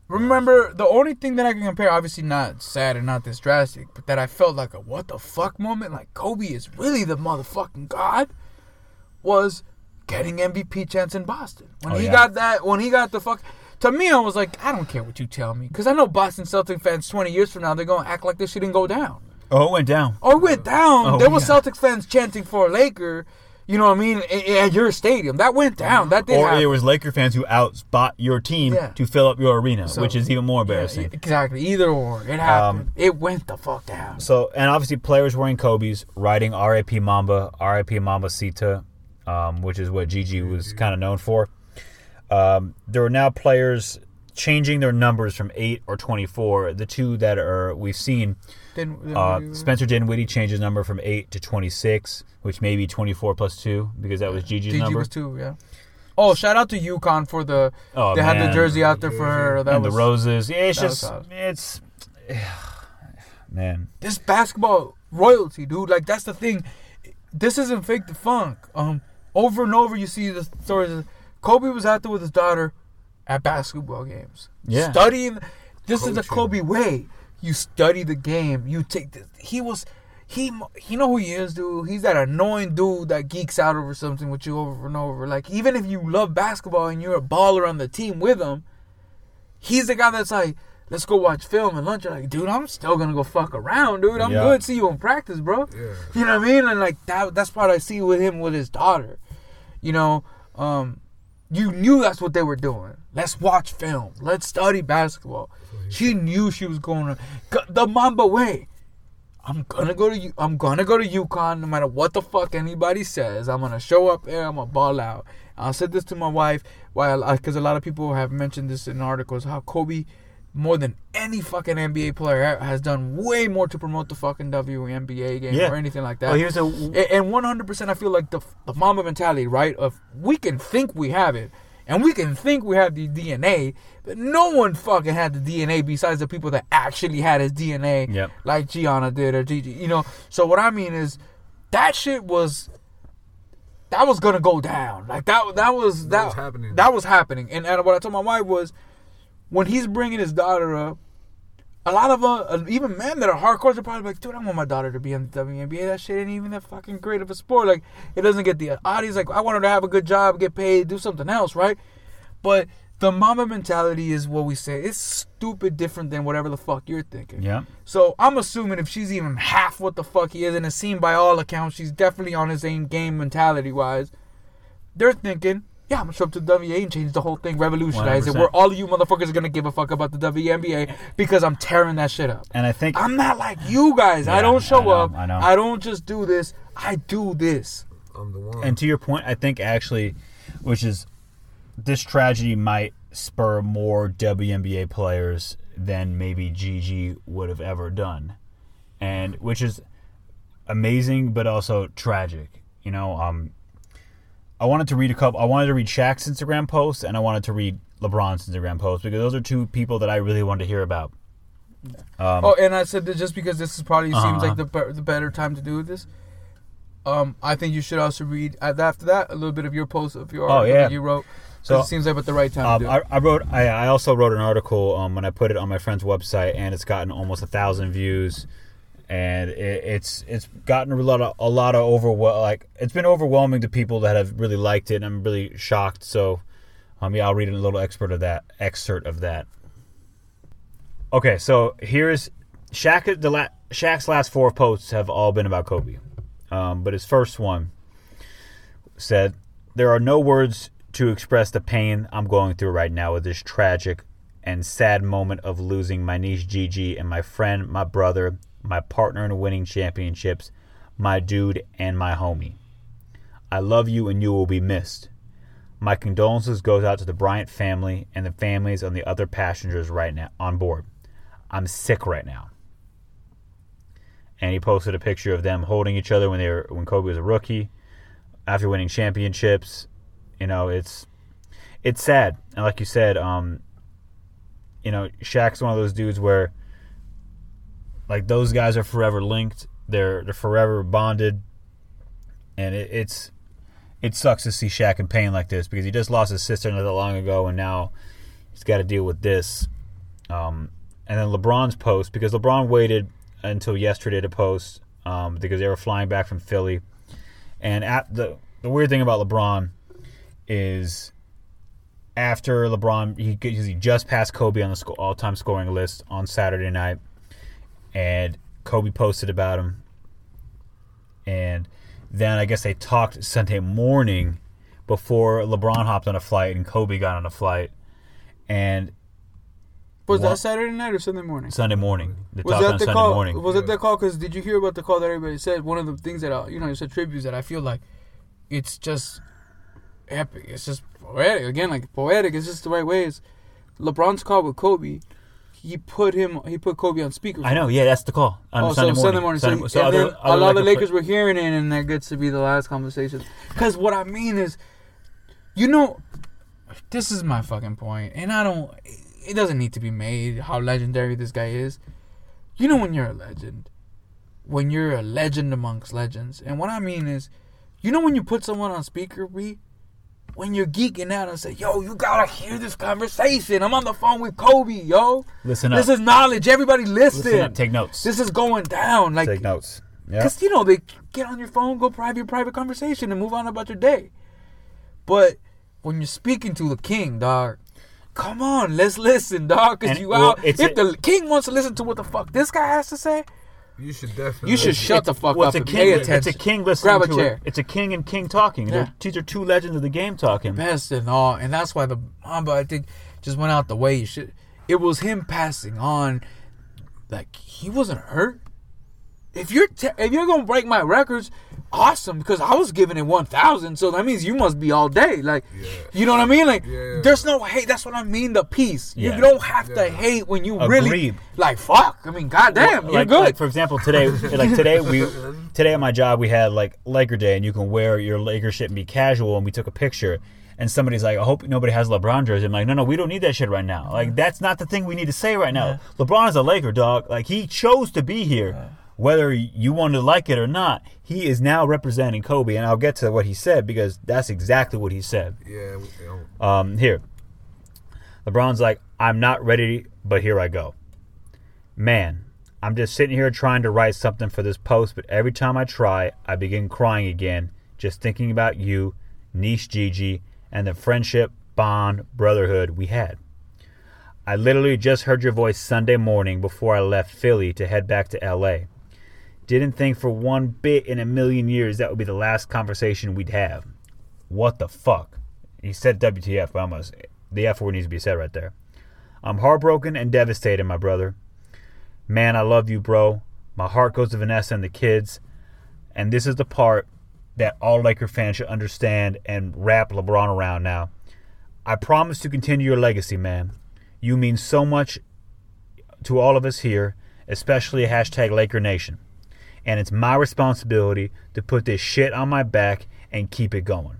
remember the only thing that I can compare, obviously not sad and not this drastic, but that I felt like a what the fuck moment, like Kobe is really the motherfucking god, was getting MVP chance in Boston when Oh, he yeah. got that when he got the fuck. To me, I was like, I don't care what you tell me, because I know Boston Celtics fans twenty years from now they're gonna act like this shit didn't go down. oh, it went down. Oh, it went down. Oh, there was yeah. Celtics fans chanting for a Laker. You know what I mean? At your stadium, that went down. That did Or happen. it was Laker fans who outspot your team Yeah. to fill up your arena, So- which is even more Yeah, embarrassing. exactly. Either or, it happened. Um, it went the fuck down. So, and obviously, players wearing Kobe's, riding RAP Mamba, RAP Mambacita, um, which is what Gigi was kind of known for. Um, there are now players changing their numbers from 8 or 24. The two that are we've seen, Din- uh, Spencer Dinwiddie changed his number from 8 to 26, which may be 24 plus 2 because that was Gigi's GG number. was two, yeah. Oh, shout out to UConn for the. Oh, they had the jersey out there for her. That and was, the roses. Yeah, it's just, it's, man. this basketball royalty, dude. Like that's the thing. This isn't fake the funk. Um, over and over you see the stories. Of, Kobe was out there with his daughter at basketball games. Yeah. studying. This is the Kobe way. You study the game. You take this. He was. He, you know who he is, dude. He's that annoying dude that geeks out over something with you over and over. Like even if you love basketball and you're a baller on the team with him, he's the guy that's like, let's go watch film and lunch. You're like, dude, I'm still gonna go fuck around, dude. I'm Yeah. good. See you in practice, bro. Yeah. You know what I mean? And like that, that's what I see with him with his daughter. You know, um, You knew that's what they were doing. Let's watch film. Let's study basketball. She knew she was going to the Mamba way. I'm gonna go to U- I'm gonna go to UConn no matter what the fuck anybody says. I'm gonna show up there. I'm gonna ball out. I said this to my wife while because a lot of people have mentioned this in articles how Kobe more than any fucking NBA player has done way more to promote the fucking WNBA game Yeah. or anything like that. Well, here's a- A- and 100% I feel like the the Mamba mentality, right? Of we can think we have it. And we can think we have the DNA, but no one fucking had the DNA besides the people that actually had his DNA, Yep. like Gianna did or Gigi. You know, so what I mean is that shit was that was gonna go down. Like that that was that, was happening. That was happening. And, and what I told my wife was when he's bringing his daughter up, a lot of uh, even men that are hardcore are probably like, dude, I want my daughter to be in the WNBA. That shit ain't even that fucking great of a sport. Like, it doesn't get the audience. Like, I want her to have a good job, get paid, do something else, right? But the Mamba mentality is what we say. It's stupid different than whatever the fuck you're thinking. Yeah. So I'm assuming if she's even half what the fuck he is, and it seemed by all accounts she's definitely on his same game mentality wise, they're thinking, yeah, I'm gonna show up to the WNBA and change the whole thing, revolutionize it, 100%. where all of you motherfuckers are gonna give a fuck about the WNBA because I'm tearing that shit up. And I think I'm not like you guys. I don't show I know, up. I know. I don't just do this. I do this. I'm the one. And to your point, I think actually, which is this tragedy might spur more WNBA players than maybe Gigi would have ever done, and which is amazing, but also tragic. You know, um, I wanted to read a couple. I wanted to read Shaq's Instagram post, and I wanted to read LeBron's Instagram post because those are two people that I really wanted to hear about. Um, oh, and I said that just because this is probably seems Uh-huh. like the be- the better time to do this. Um, I think you should also read after that a little bit of your post of your Oh, yeah. that you wrote. So- it seems like at the right time Um, to do I. I wrote. I, I also wrote an article um, when I put it on my friend's website, and it's gotten almost a thousand views, and it, it's it's gotten a lot of a lot of overwhel like it's been overwhelming to people that have really liked it, and I'm really shocked. So, um, yeah, I'll read a little expert of that excerpt of that. Okay, so here's Shaq. The la- Shaq's last four posts have all been about Kobe, um, but his first one said, "There are no words to express the pain I'm going through right now with this tragic and sad moment of losing my niece Gigi and my friend, my brother, my partner in winning championships, my dude, and my homie. I love you and you will be missed. My condolences goes out to the Bryant family and the families on the other passengers right now on board. I'm sick right now." And he posted a picture of them holding each other when they were when Kobe was a rookie after winning championships. You know, it's it's sad. And like you said, um, you know, Shaq's one of those dudes where like those guys are forever linked. They're they're forever bonded. And it, it's it sucks to see Shaq in pain like this because he just lost his sister not that long ago and now he's got to deal with this. Um, and then LeBron's post because LeBron waited until yesterday to post um, because they were flying back from Philly. And at the the weird thing about LeBron is after LeBron he he just passed Kobe on the sco- all-time scoring list on Saturday night, and Kobe posted about him, and then I guess they talked Sunday morning before LeBron hopped on a flight and Kobe got on a flight, and Was One- that Saturday night or Sunday morning? Sunday morning. They was that the Sunday call? morning. Was it the call? Because did you hear about the call that everybody said? One of the things that uh, you know, it's a tribute that I feel like it's just epic. It's just poetic. Again, like poetic. It's just the right way. Is LeBron's call with Kobe? He put him. He put Kobe on speaker. I know. Yeah, that's the call on oh, Sunday so morning. Sunday morning. Sunday- so, so other- other a lot of the Lakers were hearing it, and that gets to be the last conversation. Because what I mean is, you know, this is my fucking point, and I don't. It doesn't need to be made how legendary this guy is. You know when you're a legend, when you're a legend amongst legends, and what I mean is, you know when you put someone on speaker, B, when you're geeking out and say, "Yo, you gotta hear this conversation. I'm on the phone with Kobe, yo. Listen up. This is knowledge. Everybody listen. Listen up. Take notes. This is going down. Like Take notes. Yeah. because you know they get on your phone, go private private conversation, and move on about your day. But when you're speaking to the king, dog, come on, let's listen, dog. Cause And, you well, out. If a- the king wants to listen to what the fuck this guy has to say, You should definitely. You should shut the fuck well, up it's a and king. pay It's a attention. king listening Grab a to chair. it. It's a king and king talking. Yeah. They're- These are two legends of the game talking. best and all, and that's why the Mamba I think just went out the way he should. It was him passing on, like he wasn't hurt. If you're te- if you're gonna break my records, awesome because I was giving it one thousand, so that means you must be all day. Like, you know what I mean? Like, there's no hate. That's what I mean. The peace. Yeah. You don't have to hate when you really like. Fuck. I mean, goddamn, you're like, good. like, for example, today, like today we, today at my job we had like Laker Day, and you can wear your Laker shit and be casual. And we took a picture, and somebody's like, "I hope nobody has LeBron jersey." I'm like, "No, no, we don't need that shit right now. Like that's not the thing we need to say right now. LeBron is a Laker dog. Like he chose to be here." Whether you want to like it or not, he is now representing Kobe, and I'll get to what he said because that's exactly what he said. Yeah. Um, here, LeBron's like, I'm not ready, but here I go. Man, I'm just sitting here trying to write something for this post, but every time I try, I begin crying again, just thinking about you, niece Gigi, and the friendship, bond, brotherhood we had. I literally just heard your voice Sunday morning before I left Philly to head back to LA. Didn't think for one bit in a million years that would be the last conversation we'd have. What the fuck? He said WTF, but almost the F word needs to be said right there. I'm heartbroken and devastated, my brother. Man, I love you, bro. My heart goes to Vanessa and the kids. And this is the part that all Laker fans should understand and wrap LeBron around now. I promise to continue your legacy, man. You mean so much to all of us here, especially hashtag Laker Nation. And it's my responsibility to put this shit on my back and keep it going.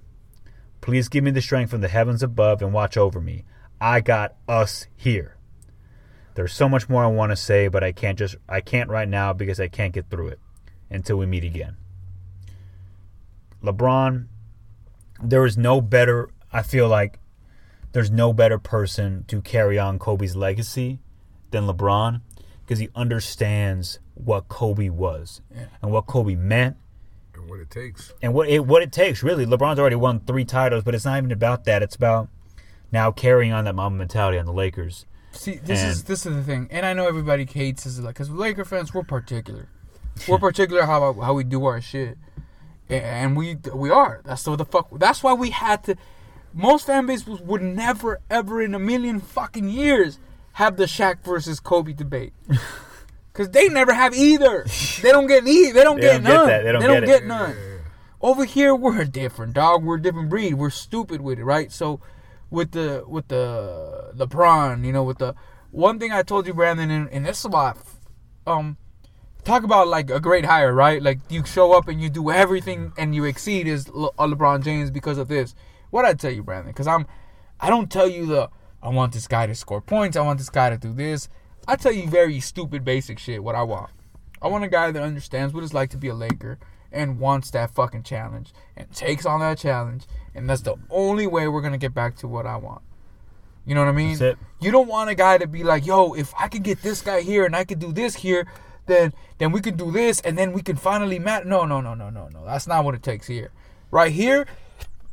Please give me the strength from the heavens above and watch over me. I got us here. There's so much more I want to say, but I can't just I can't right now because I can't get through it until we meet again. LeBron, there is no better I feel like there's no better person to carry on Kobe's legacy than LeBron because he understands what Kobe was Yeah. and what Kobe meant and what it takes. and what it what it takes really. LeBron's already won three titles, but it's not even about that. It's about now carrying on that Mamba mentality on the Lakers. See, this And- is this is the thing, and I know everybody hates this, like, cause Laker fans, we're particular. We're particular how how we do our shit, A- and we we are. That's what the fuck. That's why we had to. Most fan bases would never, ever in a million fucking years have the Shaq versus Kobe debate, cause they never have either. They don't get. They don't They get don't get none. that. They don't get it. none. Over here, we're a different dog. We're a different breed. We're stupid with it, right? So, with the with the LeBron, you know, with the one thing I told you, Brandon, and, and this is about, um, talk about like a great hire, right? Like you show up and you do everything and you exceed is Le- uh, LeBron James because of this. What I tell you, Brandon? Because I'm, I don't tell you the I want this guy to score points. I want this guy to do this. I tell you very stupid, basic shit. What I want. I want a guy that understands what it's like to be a Laker and wants that fucking challenge and takes on that challenge. And that's the only way we're gonna get back to what I want. You know what I mean? You don't want a guy to be like, yo, if I could get this guy here and I could do this here, then then we could do this and then we can finally match. No, no, no, no, no, no. That's not what it takes here. Right here,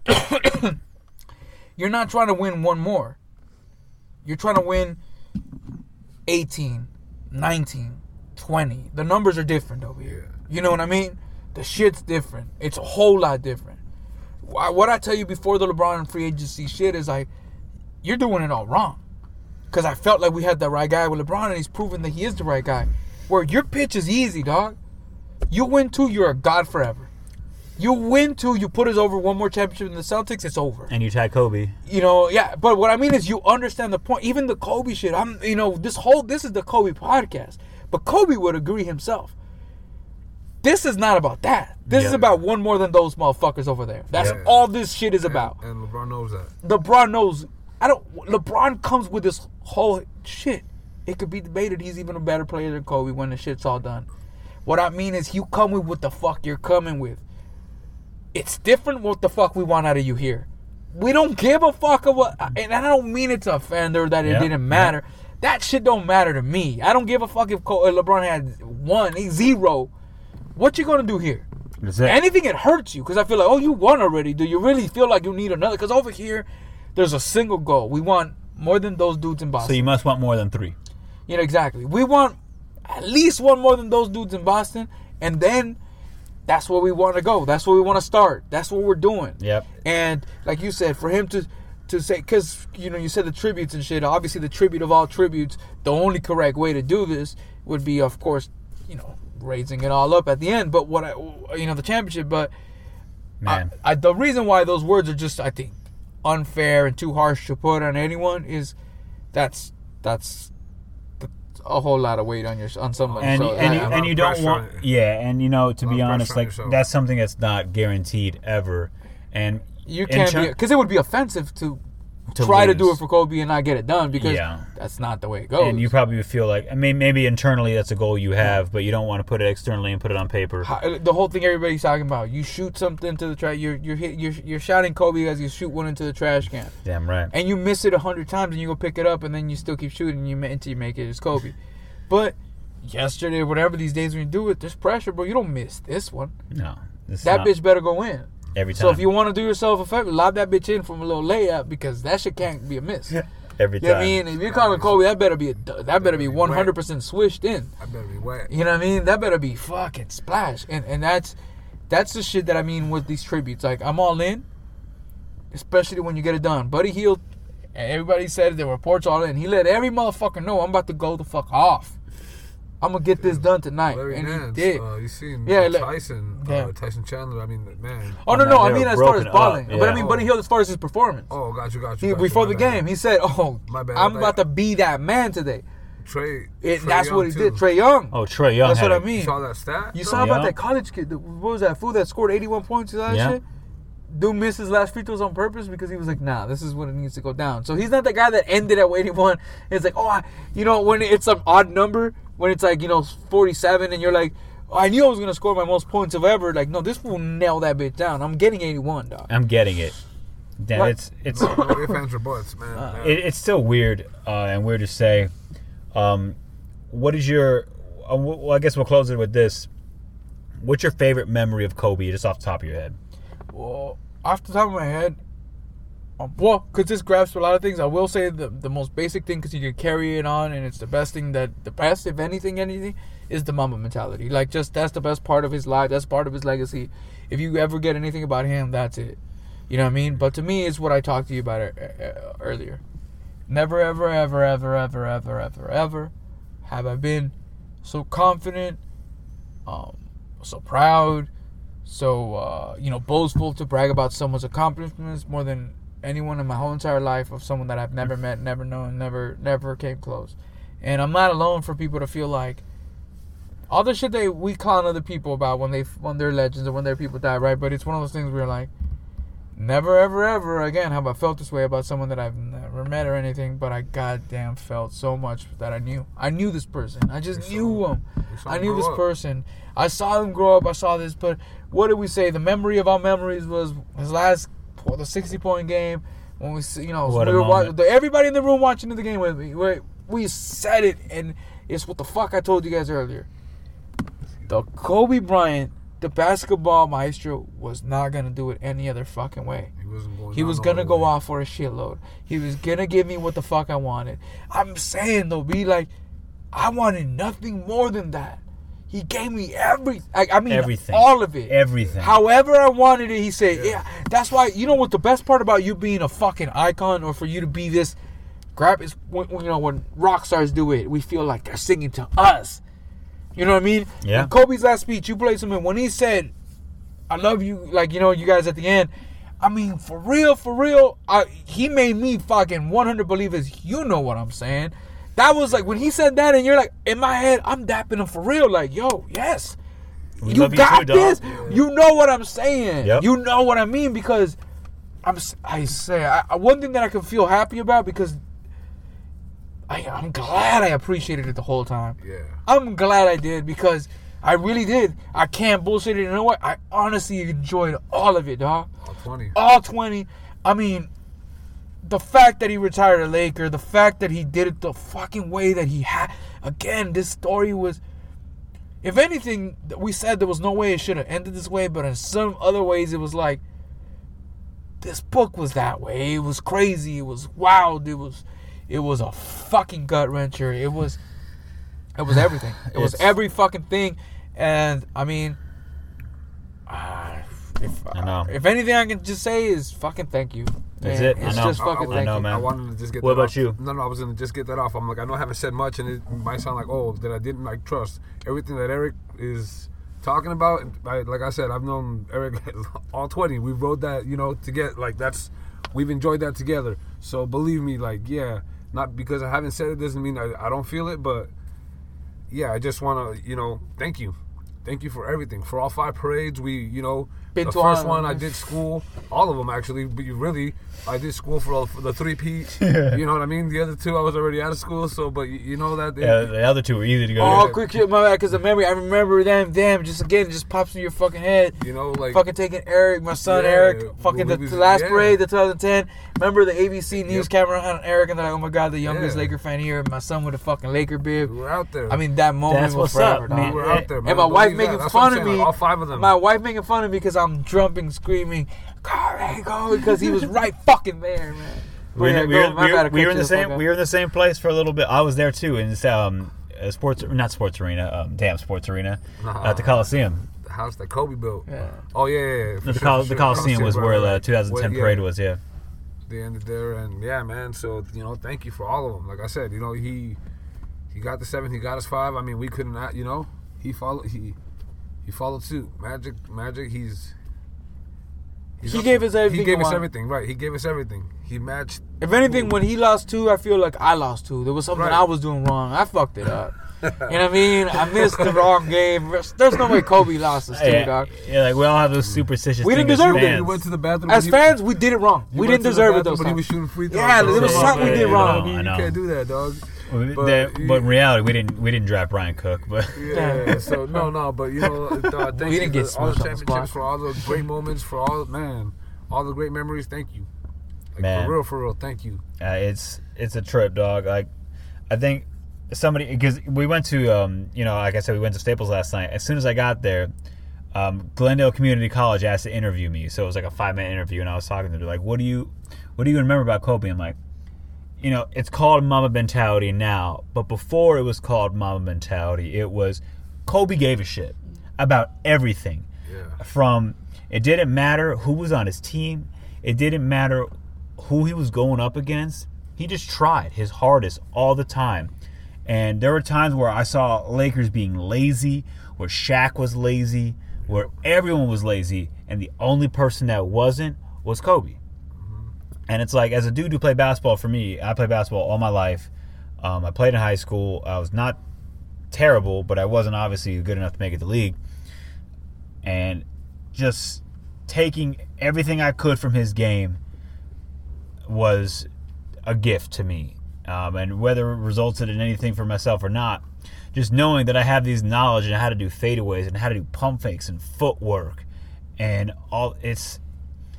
you're not trying to win one more. You're trying to win 18, 19, 20. The numbers are different over here. You know what I mean? The shit's different. It's a whole lot different. What I tell you before the LeBron free agency shit is like, you're doing it all wrong. Because I felt like we had the right guy with LeBron, and he's proven that he is the right guy. Where your pitch is easy, dog. You win two, you're a god forever. You win two, you put us over one more championship in the Celtics, it's over. And you tag Kobe. You know, yeah. But what I mean is, you understand the point. Even the Kobe shit. I'm, you know, this whole this is the Kobe podcast, but Kobe would agree himself. This is not about that. This is about one more than those motherfuckers over there. That's Yeah. all this shit is about. And LeBron knows that. LeBron knows. I don't. LeBron comes with this whole shit. It could be debated he's even a better player than Kobe when the shit's all done. What I mean is, you come with what the fuck you're coming with. It's different what the fuck we want out of you here. We don't give a fuck of what, and I don't mean it to offend or that it Yeah, didn't matter. That shit don't matter to me. I don't give a fuck if LeBron had one, zero. What you gonna do here? It. Anything it hurts you because I feel like, oh, you won already. Do you really feel like you need another? Because over here, there's a single goal. We want more than those dudes in Boston. So you must want more than three. You know exactly. We want at least one more than those dudes in Boston, and then that's where we want to go. That's where we want to start. That's what we're doing. Yep. And like you said, for him to to say, because you know you said the tributes and shit. Obviously, the tribute of all tributes, the only correct way to do this would be, of course, you know, raising it all up at the end. But what I, you know, the championship. But Man. I, I, the reason why those words are just, I think, unfair and too harsh to put on anyone is that's that's a whole lot of weight on your on somebody. and so and you, and you don't want yeah and you know to be honest like that's something that's not guaranteed ever and you can't because it would be offensive to, To try to do it for Kobe and not get it done because Yeah. that's not the way it goes. and you probably feel like I mean maybe internally that's a goal you have but you don't want to put it externally and put it on paper How- uh, the whole thing everybody's talking about. You shoot something to the trash. You're you're hit, you're you're shouting Kobe as you shoot one into the trash can, damn right and you miss it a hundred times, and you go pick it up, and then you still keep shooting, you until you make it as Kobe. But yesterday, whatever these days when you do it, there's pressure, bro. You don't miss this one. no it's that not bitch better go in. Every time So if you want to do yourself a favor, lob that bitch in from a little layup because that shit can't be a miss. You every know what time I mean? If you're calling Kobe, that better be a, that better be 100 percent swished in. I better be wet. You know what I mean? That better be fucking splash. And and that's that's the shit that I mean with these tributes. Like I'm all in, especially when you get it done. Buddy Hield, everybody said it, the reports all in. He let every motherfucker know I'm about to go the fuck off. I'm gonna get this done tonight, Larry and Nance, he did. Uh, you seen Yeah, yeah, like- Tyson, yeah. uh, Tyson Chandler. I mean, man. Oh no, no, I mean as far as broken up, balling, but I yeah. mean Buddy Hield as far as his performance. Oh, got you, got you. He, got before my the bad. game, he said, "Oh, My bad, I'm my about to be that man today." Trae. It, Trae that's Young, what he too. did. Trae Young. oh Trae Young that's had what I mean. You saw that stat? You though? saw about that college kid? the- What was that fool that scored 81 points that Yeah. shit? Dude missed his last free throws on purpose because he was like, "Nah, this is what it needs to go down." So he's not the guy that ended at 81. It's like, oh, I, you know, when it's an odd number, when it's like you know 47, and you're like, oh, I knew I was gonna score my most points of ever. Like, no, this will nail that bitch down. I'm getting 81, dog. I'm getting it Damn, Right. it's it's No ifs, or buts, man. Uh, it, it's still weird uh, and weird to say. Um, what is your? Uh, well, I guess we'll close it with this. What's your favorite memory of Kobe, just off the top of your head? Well, off the top of my head, um, well, because this grasps a lot of things, I will say the the most basic thing because you can carry it on, and it's the best thing that the best, if anything, anything, is the Mamba mentality. Like, just that's the best part of his life. That's part of his legacy. If you ever get anything about him, that's it. You know what I mean? But to me, it's what I talked to you about uh, uh, earlier. Never, ever, ever, ever, ever, ever, ever, ever have I been so confident, um, so proud, so uh, you know boastful to brag about someone's accomplishments more than anyone in my whole entire life of someone that I've never met, never known, never never came close. And I'm not alone for people to feel like all the shit they we clown other people about when they when they're legends or when their people die, right? But it's one of those things where like never ever ever again have I felt this way about someone that I've never met or anything, but I goddamn felt so much that I knew. I knew this person. I just knew him. I knew this up. person. I saw him grow up. I saw this, but what did we say? The memory of our memories was his last the 60 point game when we see- you know we were wa- moment. everybody in the room watching the game with me. We, we said it and it's what the fuck I told you guys earlier. The Kobe Bryant, the basketball maestro, was not gonna do it any other fucking way. He wasn't going he was gonna go way. off for a shitload. He was gonna give me what the fuck I wanted. I'm saying though, be like, I wanted nothing more than that. He gave me every, I, I mean, Everything. all of it, Everything. However I wanted it, he said, yeah. That's why you know what the best part about you being a fucking icon or for you to be this grab is when, when, you know when rock stars do it, we feel like they're singing to us. You know what I mean? Yeah. In Kobe's last speech, you played something when he said, "I love you," like you know, you guys at the end. I mean, for real, for real, I, he made me fucking 100 believers. You know what I'm saying? That was like when he said that, and you're like, in my head, I'm dapping him for real. Like, yo, yes, We you love you got too, dog. this. You know what I'm saying? Yep. You know what I mean because I'm. I say I, I- one thing that I can feel happy about because I, I'm glad I appreciated it the whole time. Yeah. I'm glad I did because I really did. I can't bullshit it. You know what? I honestly enjoyed all of it, dog. All 20. All 20. I mean, the fact that he retired a Laker, the fact that he did it the fucking way that he had. Again, this story was. If anything, we said there was no way it should have ended this way, but in some other ways, it was like. This book was that way. It was crazy. It was wild. It was. It was a fucking gut wrencher. It was. It was everything. It was every fucking thing, and I mean, uh, if I know. if anything I can just say is fucking thank you. That's Man, it. I know. just I- fucking I thank know, you. man. I wanted to just get What about off. you? No, no, I was gonna just get that off. I'm like, I know I haven't said much, and it might sound like, oh, that I didn't like trust everything that Eric is talking about. I, like I said, I've known Eric all 20. We wrote that, you know, to get like that's we've enjoyed that together. So believe me, like, yeah, not because I haven't said it doesn't mean I, I don't feel it, but yeah, I just want to, you know, thank you. Thank you for everything. For all five parades, we, you know, Been the to first all- one I did school, all of them actually, but you really, I did school for, all, for the three P. You know what I mean? The other two I was already out of school, so, but you, you know that. They, Yeah, the other two were easy to go. Oh, to. quick my bad, because the memory. I remember them. Damn, just again, it just pops in your fucking head. You know, like fucking taking Eric, my son Yeah, Eric, fucking the, was- the last yeah. parade, the 2010. Remember the ABC news Yep. camera on Eric, and they're like, "Oh my god, the youngest Yeah. Laker fan here." My son with a fucking Laker bib. We were out there. I mean, that moment That's was what's up, man. dog. We were out there, man. And my wife Believe that. making That's fun of me. like, all five of them. My wife making fun of me because I'm jumping, screaming, "Go, go!" Because he was right fucking there, man. We Yeah, were, we go, were, my we were, we were in the the same we were in the same place for a little bit. I was there too in this um uh, sports not sports arena um damn sports arena at the Coliseum. the house that Kobe built. Yeah. Oh yeah, yeah. yeah The, sure, Col- for the. Coliseum was right, where the 2010 Well, parade was. Yeah, they ended there and yeah man so you know thank you for all of them like i said you know he he got the seven he got us five i mean we couldn't you know he followed he he followed suit magic magic he's, he's He gave there. us everything he gave us everything right he gave us everything he matched If anything, when he lost two, I feel like I lost two. There was something Right. I was doing wrong. I fucked it up. you know what I mean? I missed the wrong game. There's no way Kobe lost this too, yeah, dog. yeah, like we all have those superstitious. We didn't things as deserve it. fans. he went to the bathroom As fans, we did it wrong. We didn't to the deserve it Though, those when he was shooting free throws Yeah, there was so- something we did wrong. know, I you can't do that dog But, But that- he- but in reality, we didn't we didn't draft Brian Cook, but Yeah, so no, no, but you know, uh, thank We you didn't for get all the smushed the championships, for all the great moments, for all man, all the great memories. Thank you, like, Man. for real, for real. Thank you. Uh, it's it's a trip, dog. Like, I think somebody because we went to um you know like I said we went to Staples last night. As soon as I got there, um, Glendale Community College asked to interview me, so it was like a five minute interview, and I was talking to them like, what do you what do you remember about Kobe? I'm like, you know, it's called Mamba mentality now, but before it was called Mamba mentality, it was Kobe gave a shit about everything. Yeah. From it didn't matter who was on his team, it didn't matter who he was going up against. He just tried his hardest all the time. And there were times where I saw Lakers being lazy, where Shaq was lazy, where everyone was lazy, and the only person that wasn't was Kobe. And it's like, as a dude who played basketball, for me, I played basketball all my life. Um, I played in high school. I was not terrible, but I wasn't obviously good enough to make it to the league. And just taking everything I could from his game was a gift to me. Um, and whether it resulted in anything for myself or not, just knowing that I have these knowledge and how to do fadeaways and how to do pump fakes and footwork and all it's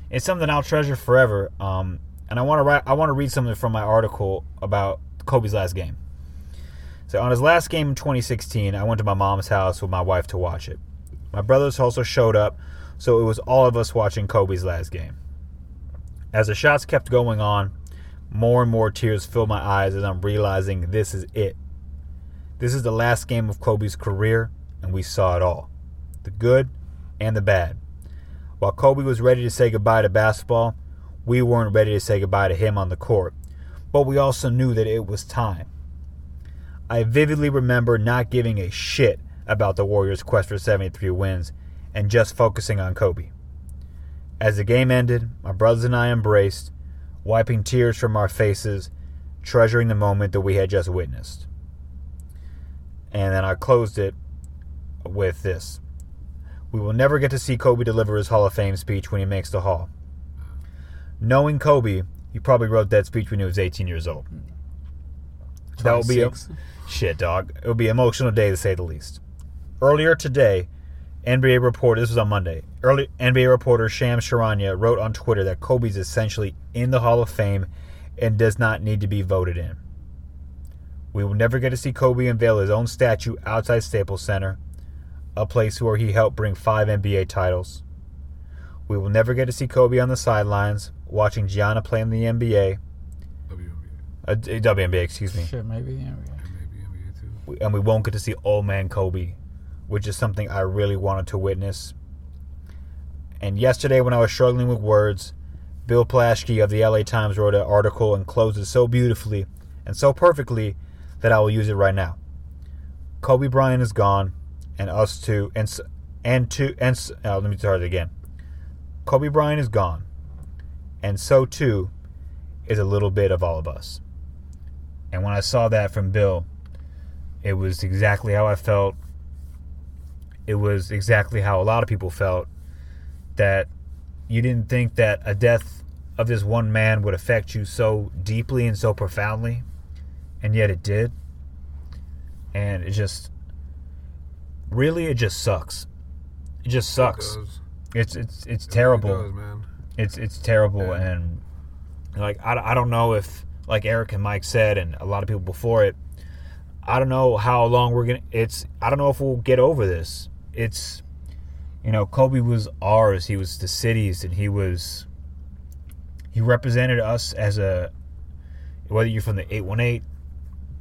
it's something I'll treasure forever. Um, and I want to write I want to read something from my article about Kobe's last game. So on his last game in 2016, I went to my mom's house with my wife to watch it. My brothers also showed up, so it was all of us watching Kobe's last game. As the shots kept going on, more and more tears filled my eyes as I'm realizing this is it. This is the last game of Kobe's career, and we saw it all the good and the bad. While Kobe was ready to say goodbye to basketball, we weren't ready to say goodbye to him on the court, but we also knew that it was time. I vividly remember not giving a shit about the Warriors' quest for 73 wins and just focusing on Kobe. As the game ended, my brothers and I embraced, wiping tears from our faces, treasuring the moment that we had just witnessed. And then I closed it with this We will never get to see Kobe deliver his Hall of Fame speech when he makes the Hall. Knowing Kobe, he probably wrote that speech when he was 18 years old. That will be a shit, dog. It will be an emotional day to say the least. Earlier today, NBA reporter, this was on Monday. Early NBA reporter Shams Charania wrote on Twitter that Kobe's essentially in the Hall of Fame and does not need to be voted in. We will never get to see Kobe unveil his own statue outside Staples Center, a place where he helped bring five NBA titles. We will never get to see Kobe on the sidelines watching Gianna play in the NBA. WNBA. Uh, WNBA, excuse me. Shit, maybe. Yeah, and we won't get to see old man Kobe, which is something I really wanted to witness. And yesterday, when I was struggling with words, Bill Plaschke of the LA Times wrote an article and closed it so beautifully and so perfectly that I will use it right now. Kobe Bryant is gone, and us to and and to and uh, let me start it again. Kobe Bryant is gone, and so too is a little bit of all of us. And when I saw that from Bill, it was exactly how I felt. It was exactly how a lot of people felt that you didn't think that a death of this one man would affect you so deeply and so profoundly, and yet it did. And it just really it just sucks. It just sucks. does. it's it's it's It terrible. really does, man. It's it's terrible and like I, I don't know if like Eric and Mike said and a lot of people before it I don't know how long we're gonna it's I don't know if we'll get over this. It's you know, Kobe was ours, he was the city's and he was he represented us as a whether you're from the 818,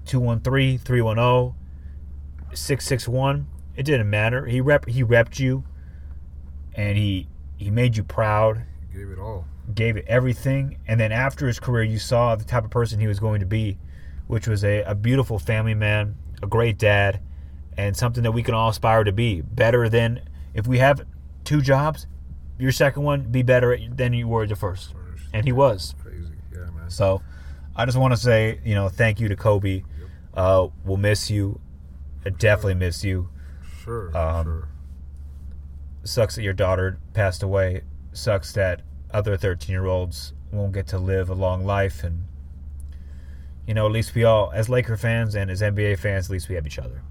213, 310, 661, it didn't matter. He rep he repped you and he he made you proud Gave it all. gave it everything. And then after his career, you saw the type of person he was going to be, which was a, a beautiful family man, a great dad, and something that we can all aspire to be. Better than if we have two jobs, your second one be better than you were the first. And he was. Crazy. Yeah, man. So I just want to say, you know, thank you to Kobe. Uh, we'll miss you. I definitely miss you. Sure. Um, sure. Sucks that your daughter passed away. Sucks that other 13 year olds won't get to live a long life. And, you know, at least we all, as Laker fans and as NBA fans, at least we have each other.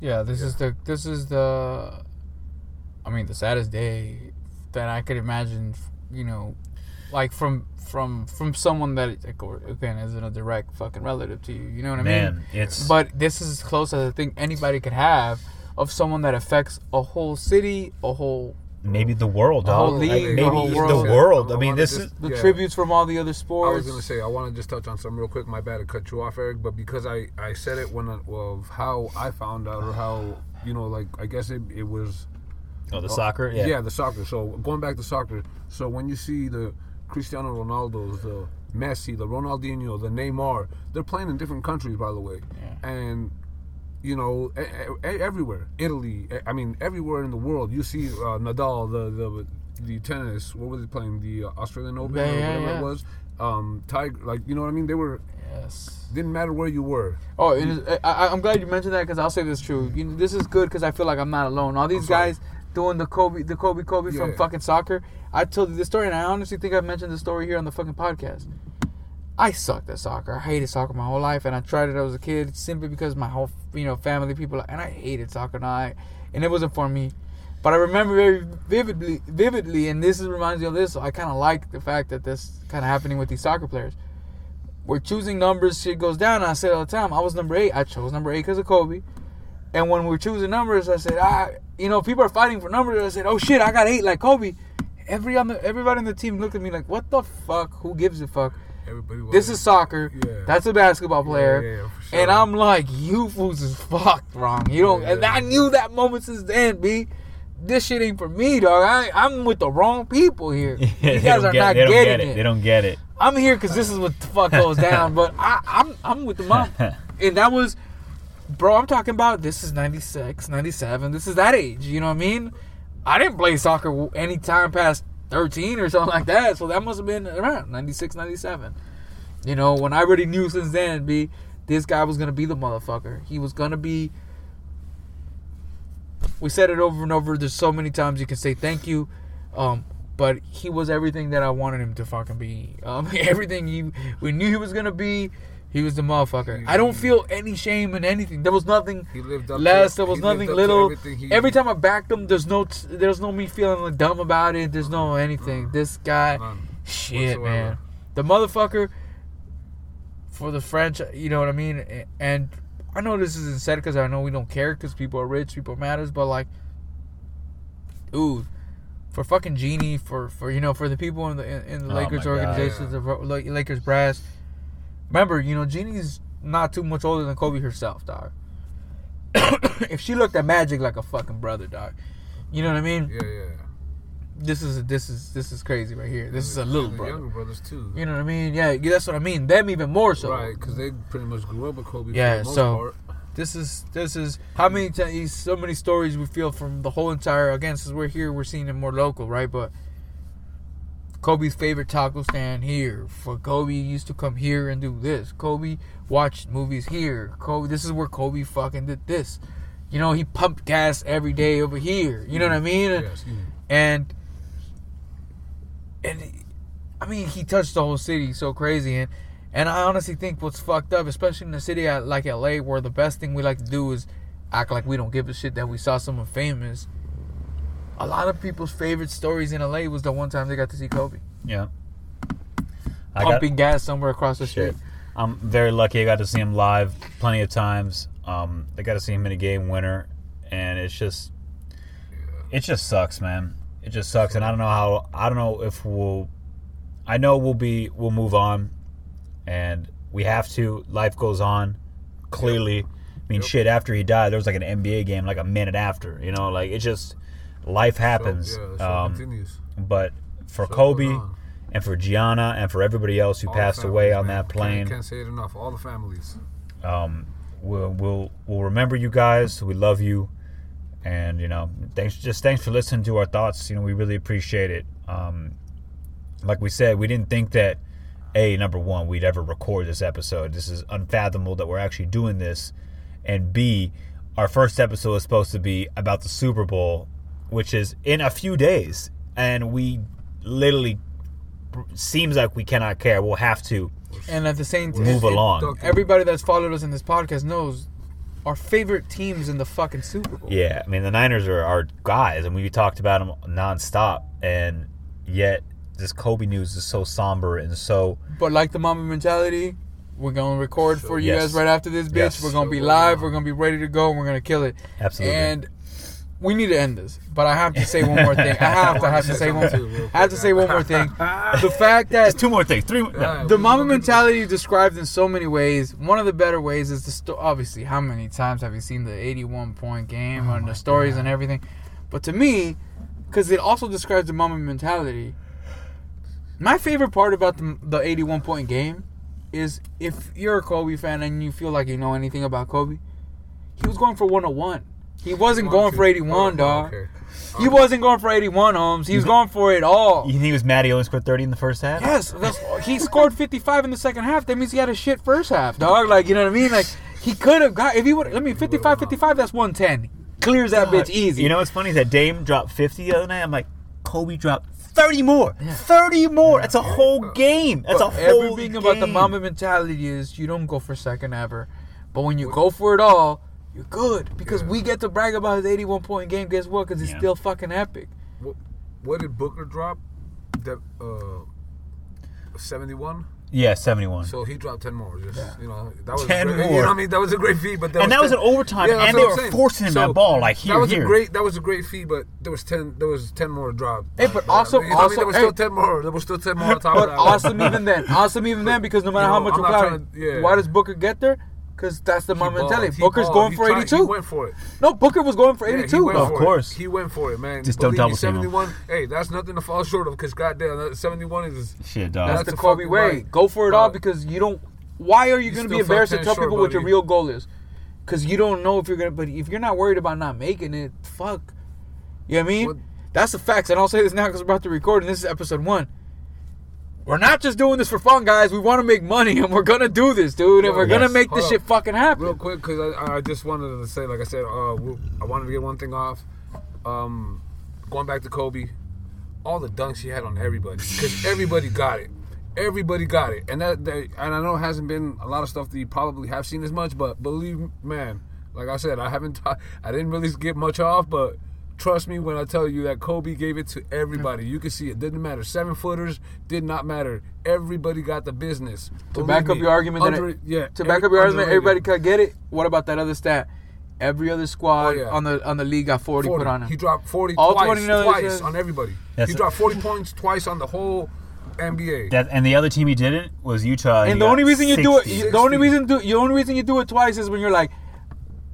Yeah, this is the this is the I mean the saddest day that I could imagine, you know, like from from from someone that again isn't a direct fucking relative to you, you know what I Man, mean? it's- But this is as close as I think anybody could have of someone that affects a whole city, a whole Maybe the world, a whole dog. league, Like, a maybe whole the world. world. I, I mean, wanna this just- is. the Yeah. tributes from all the other sports. I was gonna say I want to just touch on something real quick. My bad to cut you off, Eric, but because I I said it when of how I found out or how you know like I guess it it was. Oh, the oh, soccer? Yeah. Yeah, the soccer. So going back to soccer. So when you see the Cristiano Ronaldo's, the Messi, the Ronaldinho, the Neymar, they're playing in different countries, by the way, and you know, everywhere. Italy, I mean, everywhere in the world, you see uh, Nadal, the the the tennis. What was he playing? The uh, Australian Open Yeah, or whatever yeah. it was. Um, Tiger, like you know what I mean? They were. Yes. Didn't matter where you were. Oh, it is, I, I'm glad you mentioned that because I'll say this true. You know, this is good because I feel like I'm not alone. All these guys doing the Kobe, the Kobe, Kobe from Yeah. fucking soccer. I told you this story, and I honestly think I've mentioned the story here on the fucking podcast. I sucked at soccer. I hated soccer my whole life, and I tried it as a kid simply because my whole, you know, family people, and I hated soccer. And I, and it wasn't for me. But I remember very vividly, vividly, and this is, reminds me of this. So I kind of like the fact that this kind of happening with these soccer players we're choosing numbers, shit goes down. I said all the time, I was number eight. I chose number eight because of Kobe. And when we're choosing numbers, I said, I, you know, people are fighting for numbers. I said, oh shit, I got eight like Kobe. Every on the, everybody on the team looked at me like, what the fuck? Who gives a fuck? Everybody was. This is soccer. Yeah. That's a basketball player. yeah, yeah, sure. And I'm like, you fools is fucked wrong. You don't. And I knew that moment since then, b. This shit ain't for me, dog. I, I'm with the wrong people here. you guys are get, not getting get it. it. They don't get it. I'm here because this is what the fuck goes down. But I, I'm I'm with the mom, and that was, bro. I'm talking about this is 96, 97. This is that age. You know what I mean? I didn't play soccer any time past 13 or something like that. So that must have been around 96, 97. You know, when I already knew since then, be this guy was gonna be the motherfucker. He was gonna be. We said it over and over. There's so many times you can say thank you. Um, but he was everything that I wanted him to fucking be. Um, everything he we knew he was gonna be. He was the motherfucker. Mm-hmm. I don't feel any shame in anything. There was nothing He lived up less. to- there was he nothing little. he- Every time I backed him, there's no, t- there's no me feeling like dumb about it. There's no anything. Mm-hmm. This guy, shit, whatsoever. man, the motherfucker for the franchise. You know what I mean? And I know this isn't said because I know we don't care because people are rich, people matters. But like, dude, for fucking Jeanie, for for you know, for the people in the in, in the Oh Lakers my God. organizations, the Lakers brass. Remember, you know, Jeanie's not too much older than Kobe herself, dog. if she looked at Magic like a fucking brother, dog, you know what I mean? Yeah, yeah. This is this is this is crazy right here. This is a little brother. younger brothers too. You know what I mean? Yeah, that's what I mean. Them even more so. Right, because they pretty much grew up with Kobe. Yeah, for the most so part. this is this is how many times so many stories we feel from the whole entire again since we're here we're seeing it more local right but Kobe's favorite taco stand here. For Kobe used to come here and do this. Kobe watched movies here. Kobe this is where Kobe fucking did this. You know he pumped gas every day over here. You know what I mm-hmm. mean? Yes, yeah. and and I mean he touched the whole city. So crazy. And and I honestly think what's fucked up, especially in a city like LA, where the best thing we like to do is act like we don't give a shit that we saw someone famous. A lot of people's favorite stories in LA was the one time they got to see Kobe Yeah. I got- pumping gas somewhere across the Shit. street. I'm very lucky. I got to see him live plenty of times. Um, I got to see him in a game winner, and it's just, it just sucks, man. It just sucks, and I don't know how. I don't know if we'll. I know we'll be. We'll move on, and we have to. Life goes on. Clearly, I mean, shit. After he died, there was like an NBA game like a minute after. You know, like it just life happens. yeah, the um, continues. But for Show Kobe and for Gianna and for everybody else who All passed away on man. that plane, Can't, can't say it enough. All the families. um, we'll, we'll we'll remember you guys. We love you, and you know, thanks just thanks for listening to our thoughts. You know, we really appreciate it. Um, like we said, we didn't think that a number one we'd ever record this episode. This is unfathomable that we're actually doing this, and b our first episode is supposed to be about the Super Bowl, which is in a few days, and we literally seems like we cannot care. We'll have to And at the same time, Move along. Everybody that's followed us in this podcast knows our favorite teams in the fucking Super Bowl. Yeah, I mean the Niners are our guys, and we talked about them nonstop, and yet this Kobe news is so somber and so But like the Mamba mentality, we're gonna record for you Yes. guys right after this bitch. Yes. We're gonna be live. We're gonna be ready to go. and We're gonna kill it. Absolutely. And we need to end this. But I have to say one more thing. I have to have to say one. I have to say one more thing. The fact that two more things, three. No. The Mamba mentality described in so many ways. One of the better ways is the sto- obviously how many times have you seen the 81 point game oh and the stories and everything. But to me, because it also describes the Mamba mentality. My favorite part about the, the 81 point game is if you're a Kobe fan and you feel like you know anything about Kobe, he was going for 101. He wasn't going for 81, dog. He wasn't going for 81, Holmes. He was going for it all. You think he was mad he only scored thirty in the first half? Yes, that's, he scored 55 in the second half. That means he had a shit first half, dog. Like, you know what I mean? Like, he could have got, if he would, I mean, 55 55, that's 110. Clears that bitch easy. You know what's funny is that Dame dropped fifty the other night. I'm like, Kobe dropped thirty more, thirty more. That's a whole game. That's a whole everything about the game. Mamba mentality is you don't go for second ever. But when you go for it all, you're good. Because we get to brag about his 81 point game. Guess what? Because it's still fucking epic. What, what did Booker drop? That uh, seventy-one. Yeah, seventy-one. So he dropped ten more. Just you know, that was 10 great, more. You know I mean? That was a great feat. But that And was that was an overtime, that's and what they were saying. forcing him that ball, like, here, that was here. a great. That was a great feat. But there was ten. There was ten more drop. Hey, but also, you know what I mean? there was hey, still ten more. There was still ten more on top but of that. awesome even then. Awesome even then because no matter You how much I'm we're trying to- yeah. why does Booker get there? Because that's the Mamba balled. mentality. He Booker's going He for tried- 82. Went for it. No, Booker was going for Yeah, 82. he went though. It. He went for it, man. Just don't Believe me, double team him. 71. Hey, that's nothing to fall short of because goddamn, that 71 is Shit, dog. That's, That's the a Kobe fucking way. right. Go for it all because you don't. Why are you, You going to be embarrassed to tell short, people what your real goal is? Because you don't know if you're gonna. But if you're not worried about not making it, fuck. You know what I mean? That's the facts, and I'll say this now because we're about to record, and this is episode one. We're not just doing this for fun, guys. We want to make money, and we're gonna do this, dude, and we're gonna yes. make this Hold shit fucking happen. Real quick, because I, I just wanted to say, like I said, uh, I wanted to get one thing off. Um, going back to Kobe, all the dunks he had on everybody, because everybody got it. Everybody got it, and that, that, and I know it hasn't been a lot of stuff that you probably have seen as much, but believe man, like I said, I haven't, t- I didn't really get much off, but trust me when I tell you that Kobe gave it to everybody. Mm-hmm. You can see it didn't matter. Seven footers did not matter. Everybody got the business. to Believe back up me. your argument, Under- it- yeah, To back up your argument, everybody could get it. What about that other stat? Every other squad Oh, yeah. on the on the league got 40, put on him. He dropped 40 All twice, 20 twice on everybody. That's he dropped 40 points twice on the whole NBA. That, and the other team he didn't was Utah. and he the only reason you do it, 60. the only reason do, the only reason you do it twice is when you're like,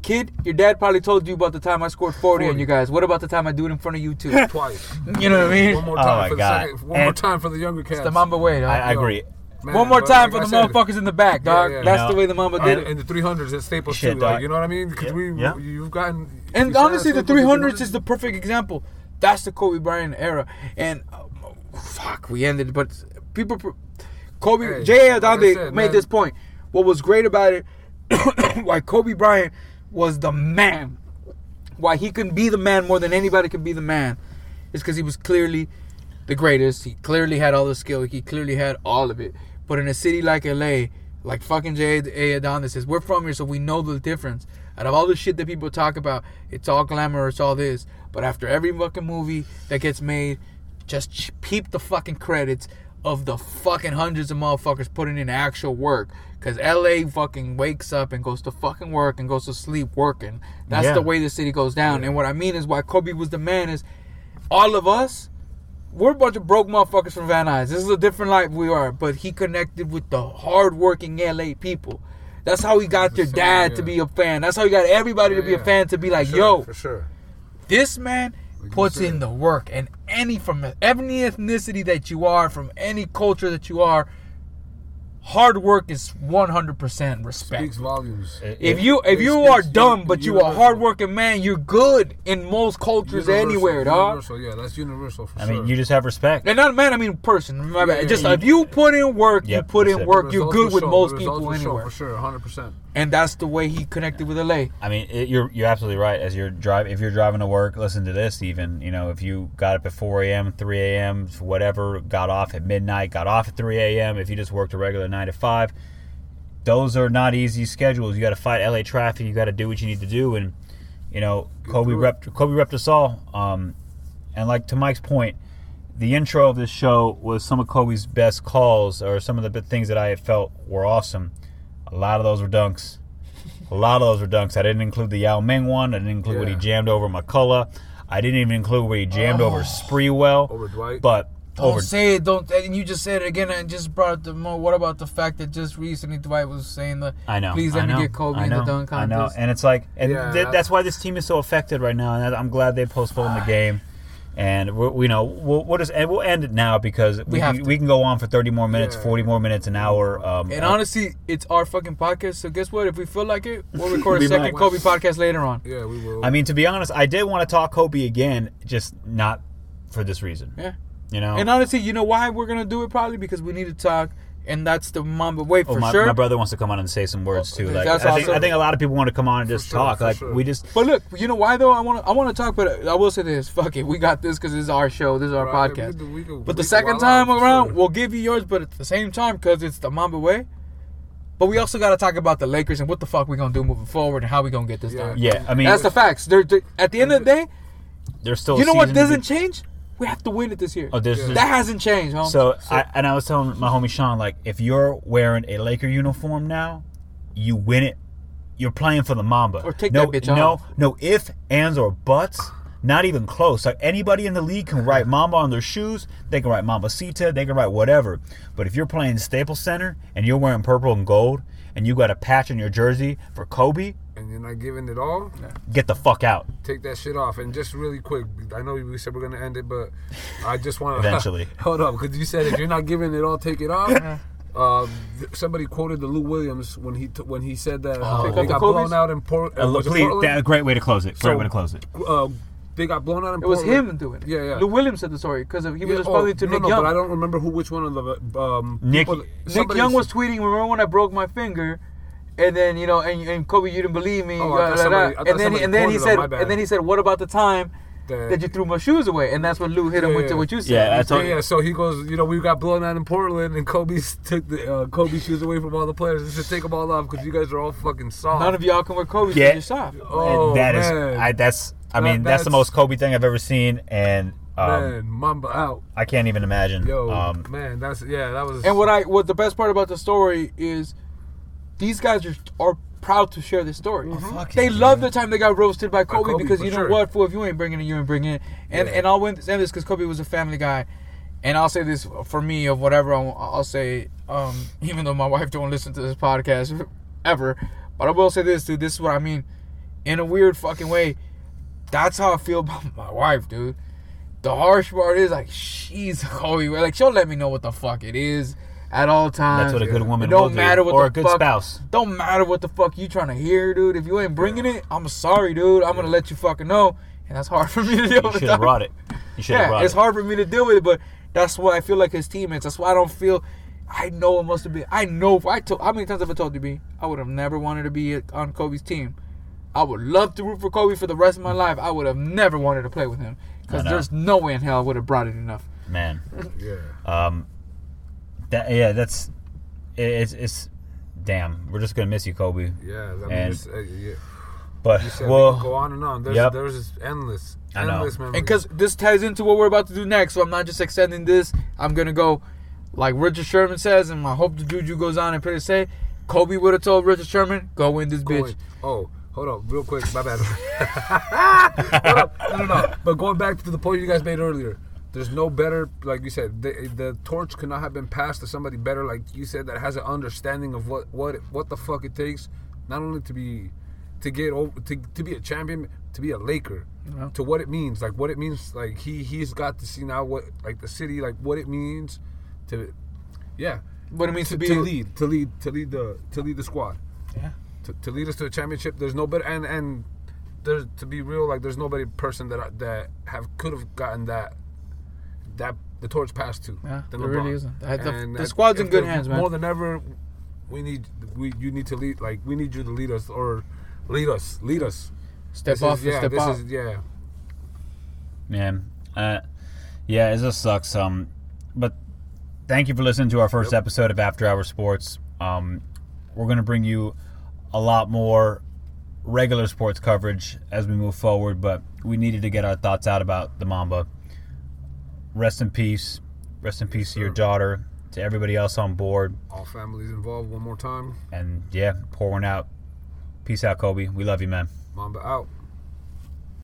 kid, your dad probably told you about the time I scored 40, on you guys. What about the time I do it in front of you two? Twice. You know what I mean? One more Oh time my for the God. second. One more time for the younger cats. It's the Mamba way, dog. I, I agree. man, One more time like for the said, motherfuckers in the back, Yeah, dog. yeah. That's You the way the Mamba And, did it. and the 300s at Staples Shit, too. dog. Like, you know what I mean? Because we, yeah. you've gotten. And you honestly, the Staples 300s is the perfect example. That's the Kobe Bryant era. And uh, fuck, we ended, but people, Kobe, Hey, J. like said, made man. this point. What was great about it, why Kobe Bryant was the man, why he can be the man more than anybody can be the man, is because he was clearly the greatest. He clearly had all the skill. He clearly had all of it. But in a city like LA, like fucking J. A. Adande says, we're from here, so we know the difference. Out of all the shit that people talk about, it's all glamour, it's all this. But after every fucking movie that gets made, just peep the fucking credits of the fucking hundreds of motherfuckers putting in actual work. Cause LA fucking wakes up and goes to fucking work and goes to sleep working. That's Yeah. the way the city goes down. And what I mean is why Kobe was the man is all of us, we're a bunch of broke motherfuckers from Van Nuys. This is a different life we are, but he connected with the hardworking LA people. That's how he got your dad to be a fan. That's how he got everybody to be a fan to be like, For yo, for sure. this man puts in the work and any from any ethnicity that you are from any culture that you are hard work is 100% respect Speaks volumes. if you if It you are dumb but you a universal. hardworking man you're good in most cultures Universal, anywhere dog Universal, yeah, that's universal for sure. I sure. mean, you just have respect. and not man I mean person my bad Yeah, just yeah, if you put in work you put in work you're good with show, most people results will show, anywhere For sure, 100%. And that's the way he connected with LA I mean, it, you're you're absolutely right. As you're drive, if you're driving to work, listen to this. Even you know, if you got up at 4 a.m., 3 a.m., whatever, got off at midnight, got off at 3 a.m. If you just worked a regular nine to five, those are not easy schedules. You got to fight LA traffic. You got to do what you need to do, and you know, Kobe repped Kobe repped us all. Um, and like to Mike's point, the intro of this show was some of Kobe's best calls, or some of the things that I felt were awesome. A lot of those were dunks. A lot of those were dunks. I didn't include the Yao Ming one. I didn't include what he jammed over McCullough. I didn't even include where he jammed over oh. Sprewell. Over Dwight. But Don't over say it. Don't. And you just said it again, and just brought up the more. What about the fact that just recently Dwight was saying the, I know. please let I me get Kobe I in know, the dunk contest. I know, and it's like, and Yeah, th- I- that's why this team is so affected right now. And I'm glad they postponed the ah. game. And we're, we know we'll, we'll just and we'll end it now because we, We have we, can go on for 30 more minutes, Yeah. 40 more minutes, an hour. Um, And uh, honestly, it's our fucking podcast. So guess what? If we feel like it, we'll record We a second might. Kobe podcast later on. Yeah, we will. I mean, to be honest, I did want to talk Kobe again, just not for this reason. Yeah. You know, And honestly, you know why we're gonna do it? Probably because we need to talk, and that's the Mamba way Oh, for my, sure. my brother wants to come on and say some words too. Like, That's I think, awesome. I think a lot of people want to come on and just sure, talk. Like sure. we just But look, you know why though? I want to I want to talk, but I will say this: fuck it, we got this because this is our show, this is our Right, podcast. could do- we but the second time out, for around, sure. we'll give you yours, but at the same time, because it's the Mamba way. But we also got to talk about the Lakers and what the fuck we gonna do moving forward and how we gonna get this done. yeah. I mean, That's the facts. They're, they're- at the end of the day, They're still. you know what doesn't be- change? We have to win it this year. Oh, there's- there's- that hasn't changed, homie. So, I, and I was telling my homie Sean, like, if you're wearing a Laker uniform now, you win it. You're playing for the Mamba. Or take no, that bitch no, off. No, if, ands, or buts. Not even close. Like anybody in the league can write Mamba on their shoes. They can write Mambacita. They can write whatever. But if you're playing Staples Center and you're wearing purple and gold and you got a patch on your jersey for Kobe, and you're not giving it all, get the fuck out. take that shit off. And just really quick, I know we said we're gonna end it, but I just want to Eventually. hold up because you said if you're not giving it all, take it off. Uh, th- somebody quoted the Lou Williams when he t- when he said that uh, Oh. they Take got off the blown Kobe's? out in Port. Uh, was it please, Portland? that, great way to close it. Great So, way to close it. Uh, they got blown out in Portland. it was Portland. him doing it. Yeah, yeah. Lou Williams said the story because he was Yeah, responding oh, to no, Nick no, Young. but I don't remember who which one of the um, Nick- people- Nick somebody- Young was tweeting, "Remember when I broke my finger?" And then you know, and, and Kobe, you didn't believe me. Oh, blah, somebody- blah. I thought and then, somebody and then he said, and then he said, "What about the time That- that you threw my shoes away?" And that's what Lou hit him Yeah, with yeah. what you said. Yeah, I You told- said- yeah, so he goes, you know, we got blown out in Portland, and Kobe took the uh, Kobe shoes away from all the players. He said, take them all off because you guys are all fucking soft. None of y'all can wear Kobe's Yeah. yeah. you're soft. Oh, And that is- man. I, that's, I That- mean, that's, the most Kobe thing I've ever seen, and um, man, Mamba out. I can't even imagine. Yo, um, man, that's yeah, that was. And what I what the best part about the story is, these guys are are proud to share this story. they love the time they got roasted by Kobe, Kobe, because you know sure. what, fool, if you ain't bringing it, you ain't bringing it. And Yeah. and I'll win say this because Kobe was a family guy, And I'll say this for me of whatever I'll, I'll say, um, even though my wife don't listen to this podcast ever, but I will say this, dude. This is what I mean. In a weird fucking way, that's how I feel about my wife, dude. The harsh part is like she's Kobe. Like she'll let me know what the fuck it is at all times. That's what a good woman It don't will do. matter what Or the a good fuck, spouse. Don't matter what the fuck you trying to hear, dude. If you ain't bringing it, I'm sorry, dude. I'm gonna let you fucking know, and that's hard for me to deal You with. should have brought it. You should have Yeah, brought it's it. hard for me to deal with it, but that's why I feel like his teammates. That's why I don't feel. I know it must have been. I know. If I told how many times have I told you, B? I would have never wanted to be on Kobe's team. I would love to root for Kobe for the rest of my life. I would have never wanted to play with him because I know. there's no way in hell I would have brought it enough. Man. Yeah. Um, that yeah, that's it, it's it's damn. We're just gonna miss you, Kobe. Yeah, I mean, and it's, uh, yeah. but You well, we can go on and on. There's, yep. there's just endless, I know. endless memories. And because this ties into what we're about to do next, so I'm not just extending this. I'm gonna go like Richard Sherman says, and I hope the juju goes on and pretty say, Kobe would have told Richard Sherman, "Go win this Go bitch." in. Oh, hold up, real quick. My bad. Hold up. No, no, no. But going back to the point you guys made earlier, there's no better, like you said, the, the torch could not have been passed to somebody better, like you said, that has an understanding of what what what the fuck it takes, not only to be to get over to, to be a champion, to be a Laker, Yeah. to what it means, like what it means, like he he's got to see now what like the city, like what it means to, yeah, What it means to be- to lead, to lead, to lead the to lead the squad Yeah. to, to lead us to a championship. There's no better and and there's to be real like there's nobody person that I- that have could have gotten that that the torch passed to. Yeah, there LeBron. really isn't. I- the- And the if- squad's in good hands, man. More than ever, we need we you need to lead like we need you to lead us or lead us lead us. Step This off is, yeah, step this out. Is, yeah. man. Uh, yeah, it just sucks. Um, but thank you for listening to our first episode of After Hour Sports. Um, we're gonna bring you a lot more regular sports coverage as we move forward, but we needed to get our thoughts out about the Mamba. Rest in peace. Rest in peace to your daughter. To everybody else on board. All families involved. One more time. And yeah, pour one out. Peace out, Kobe. We love you, man. Mamba out.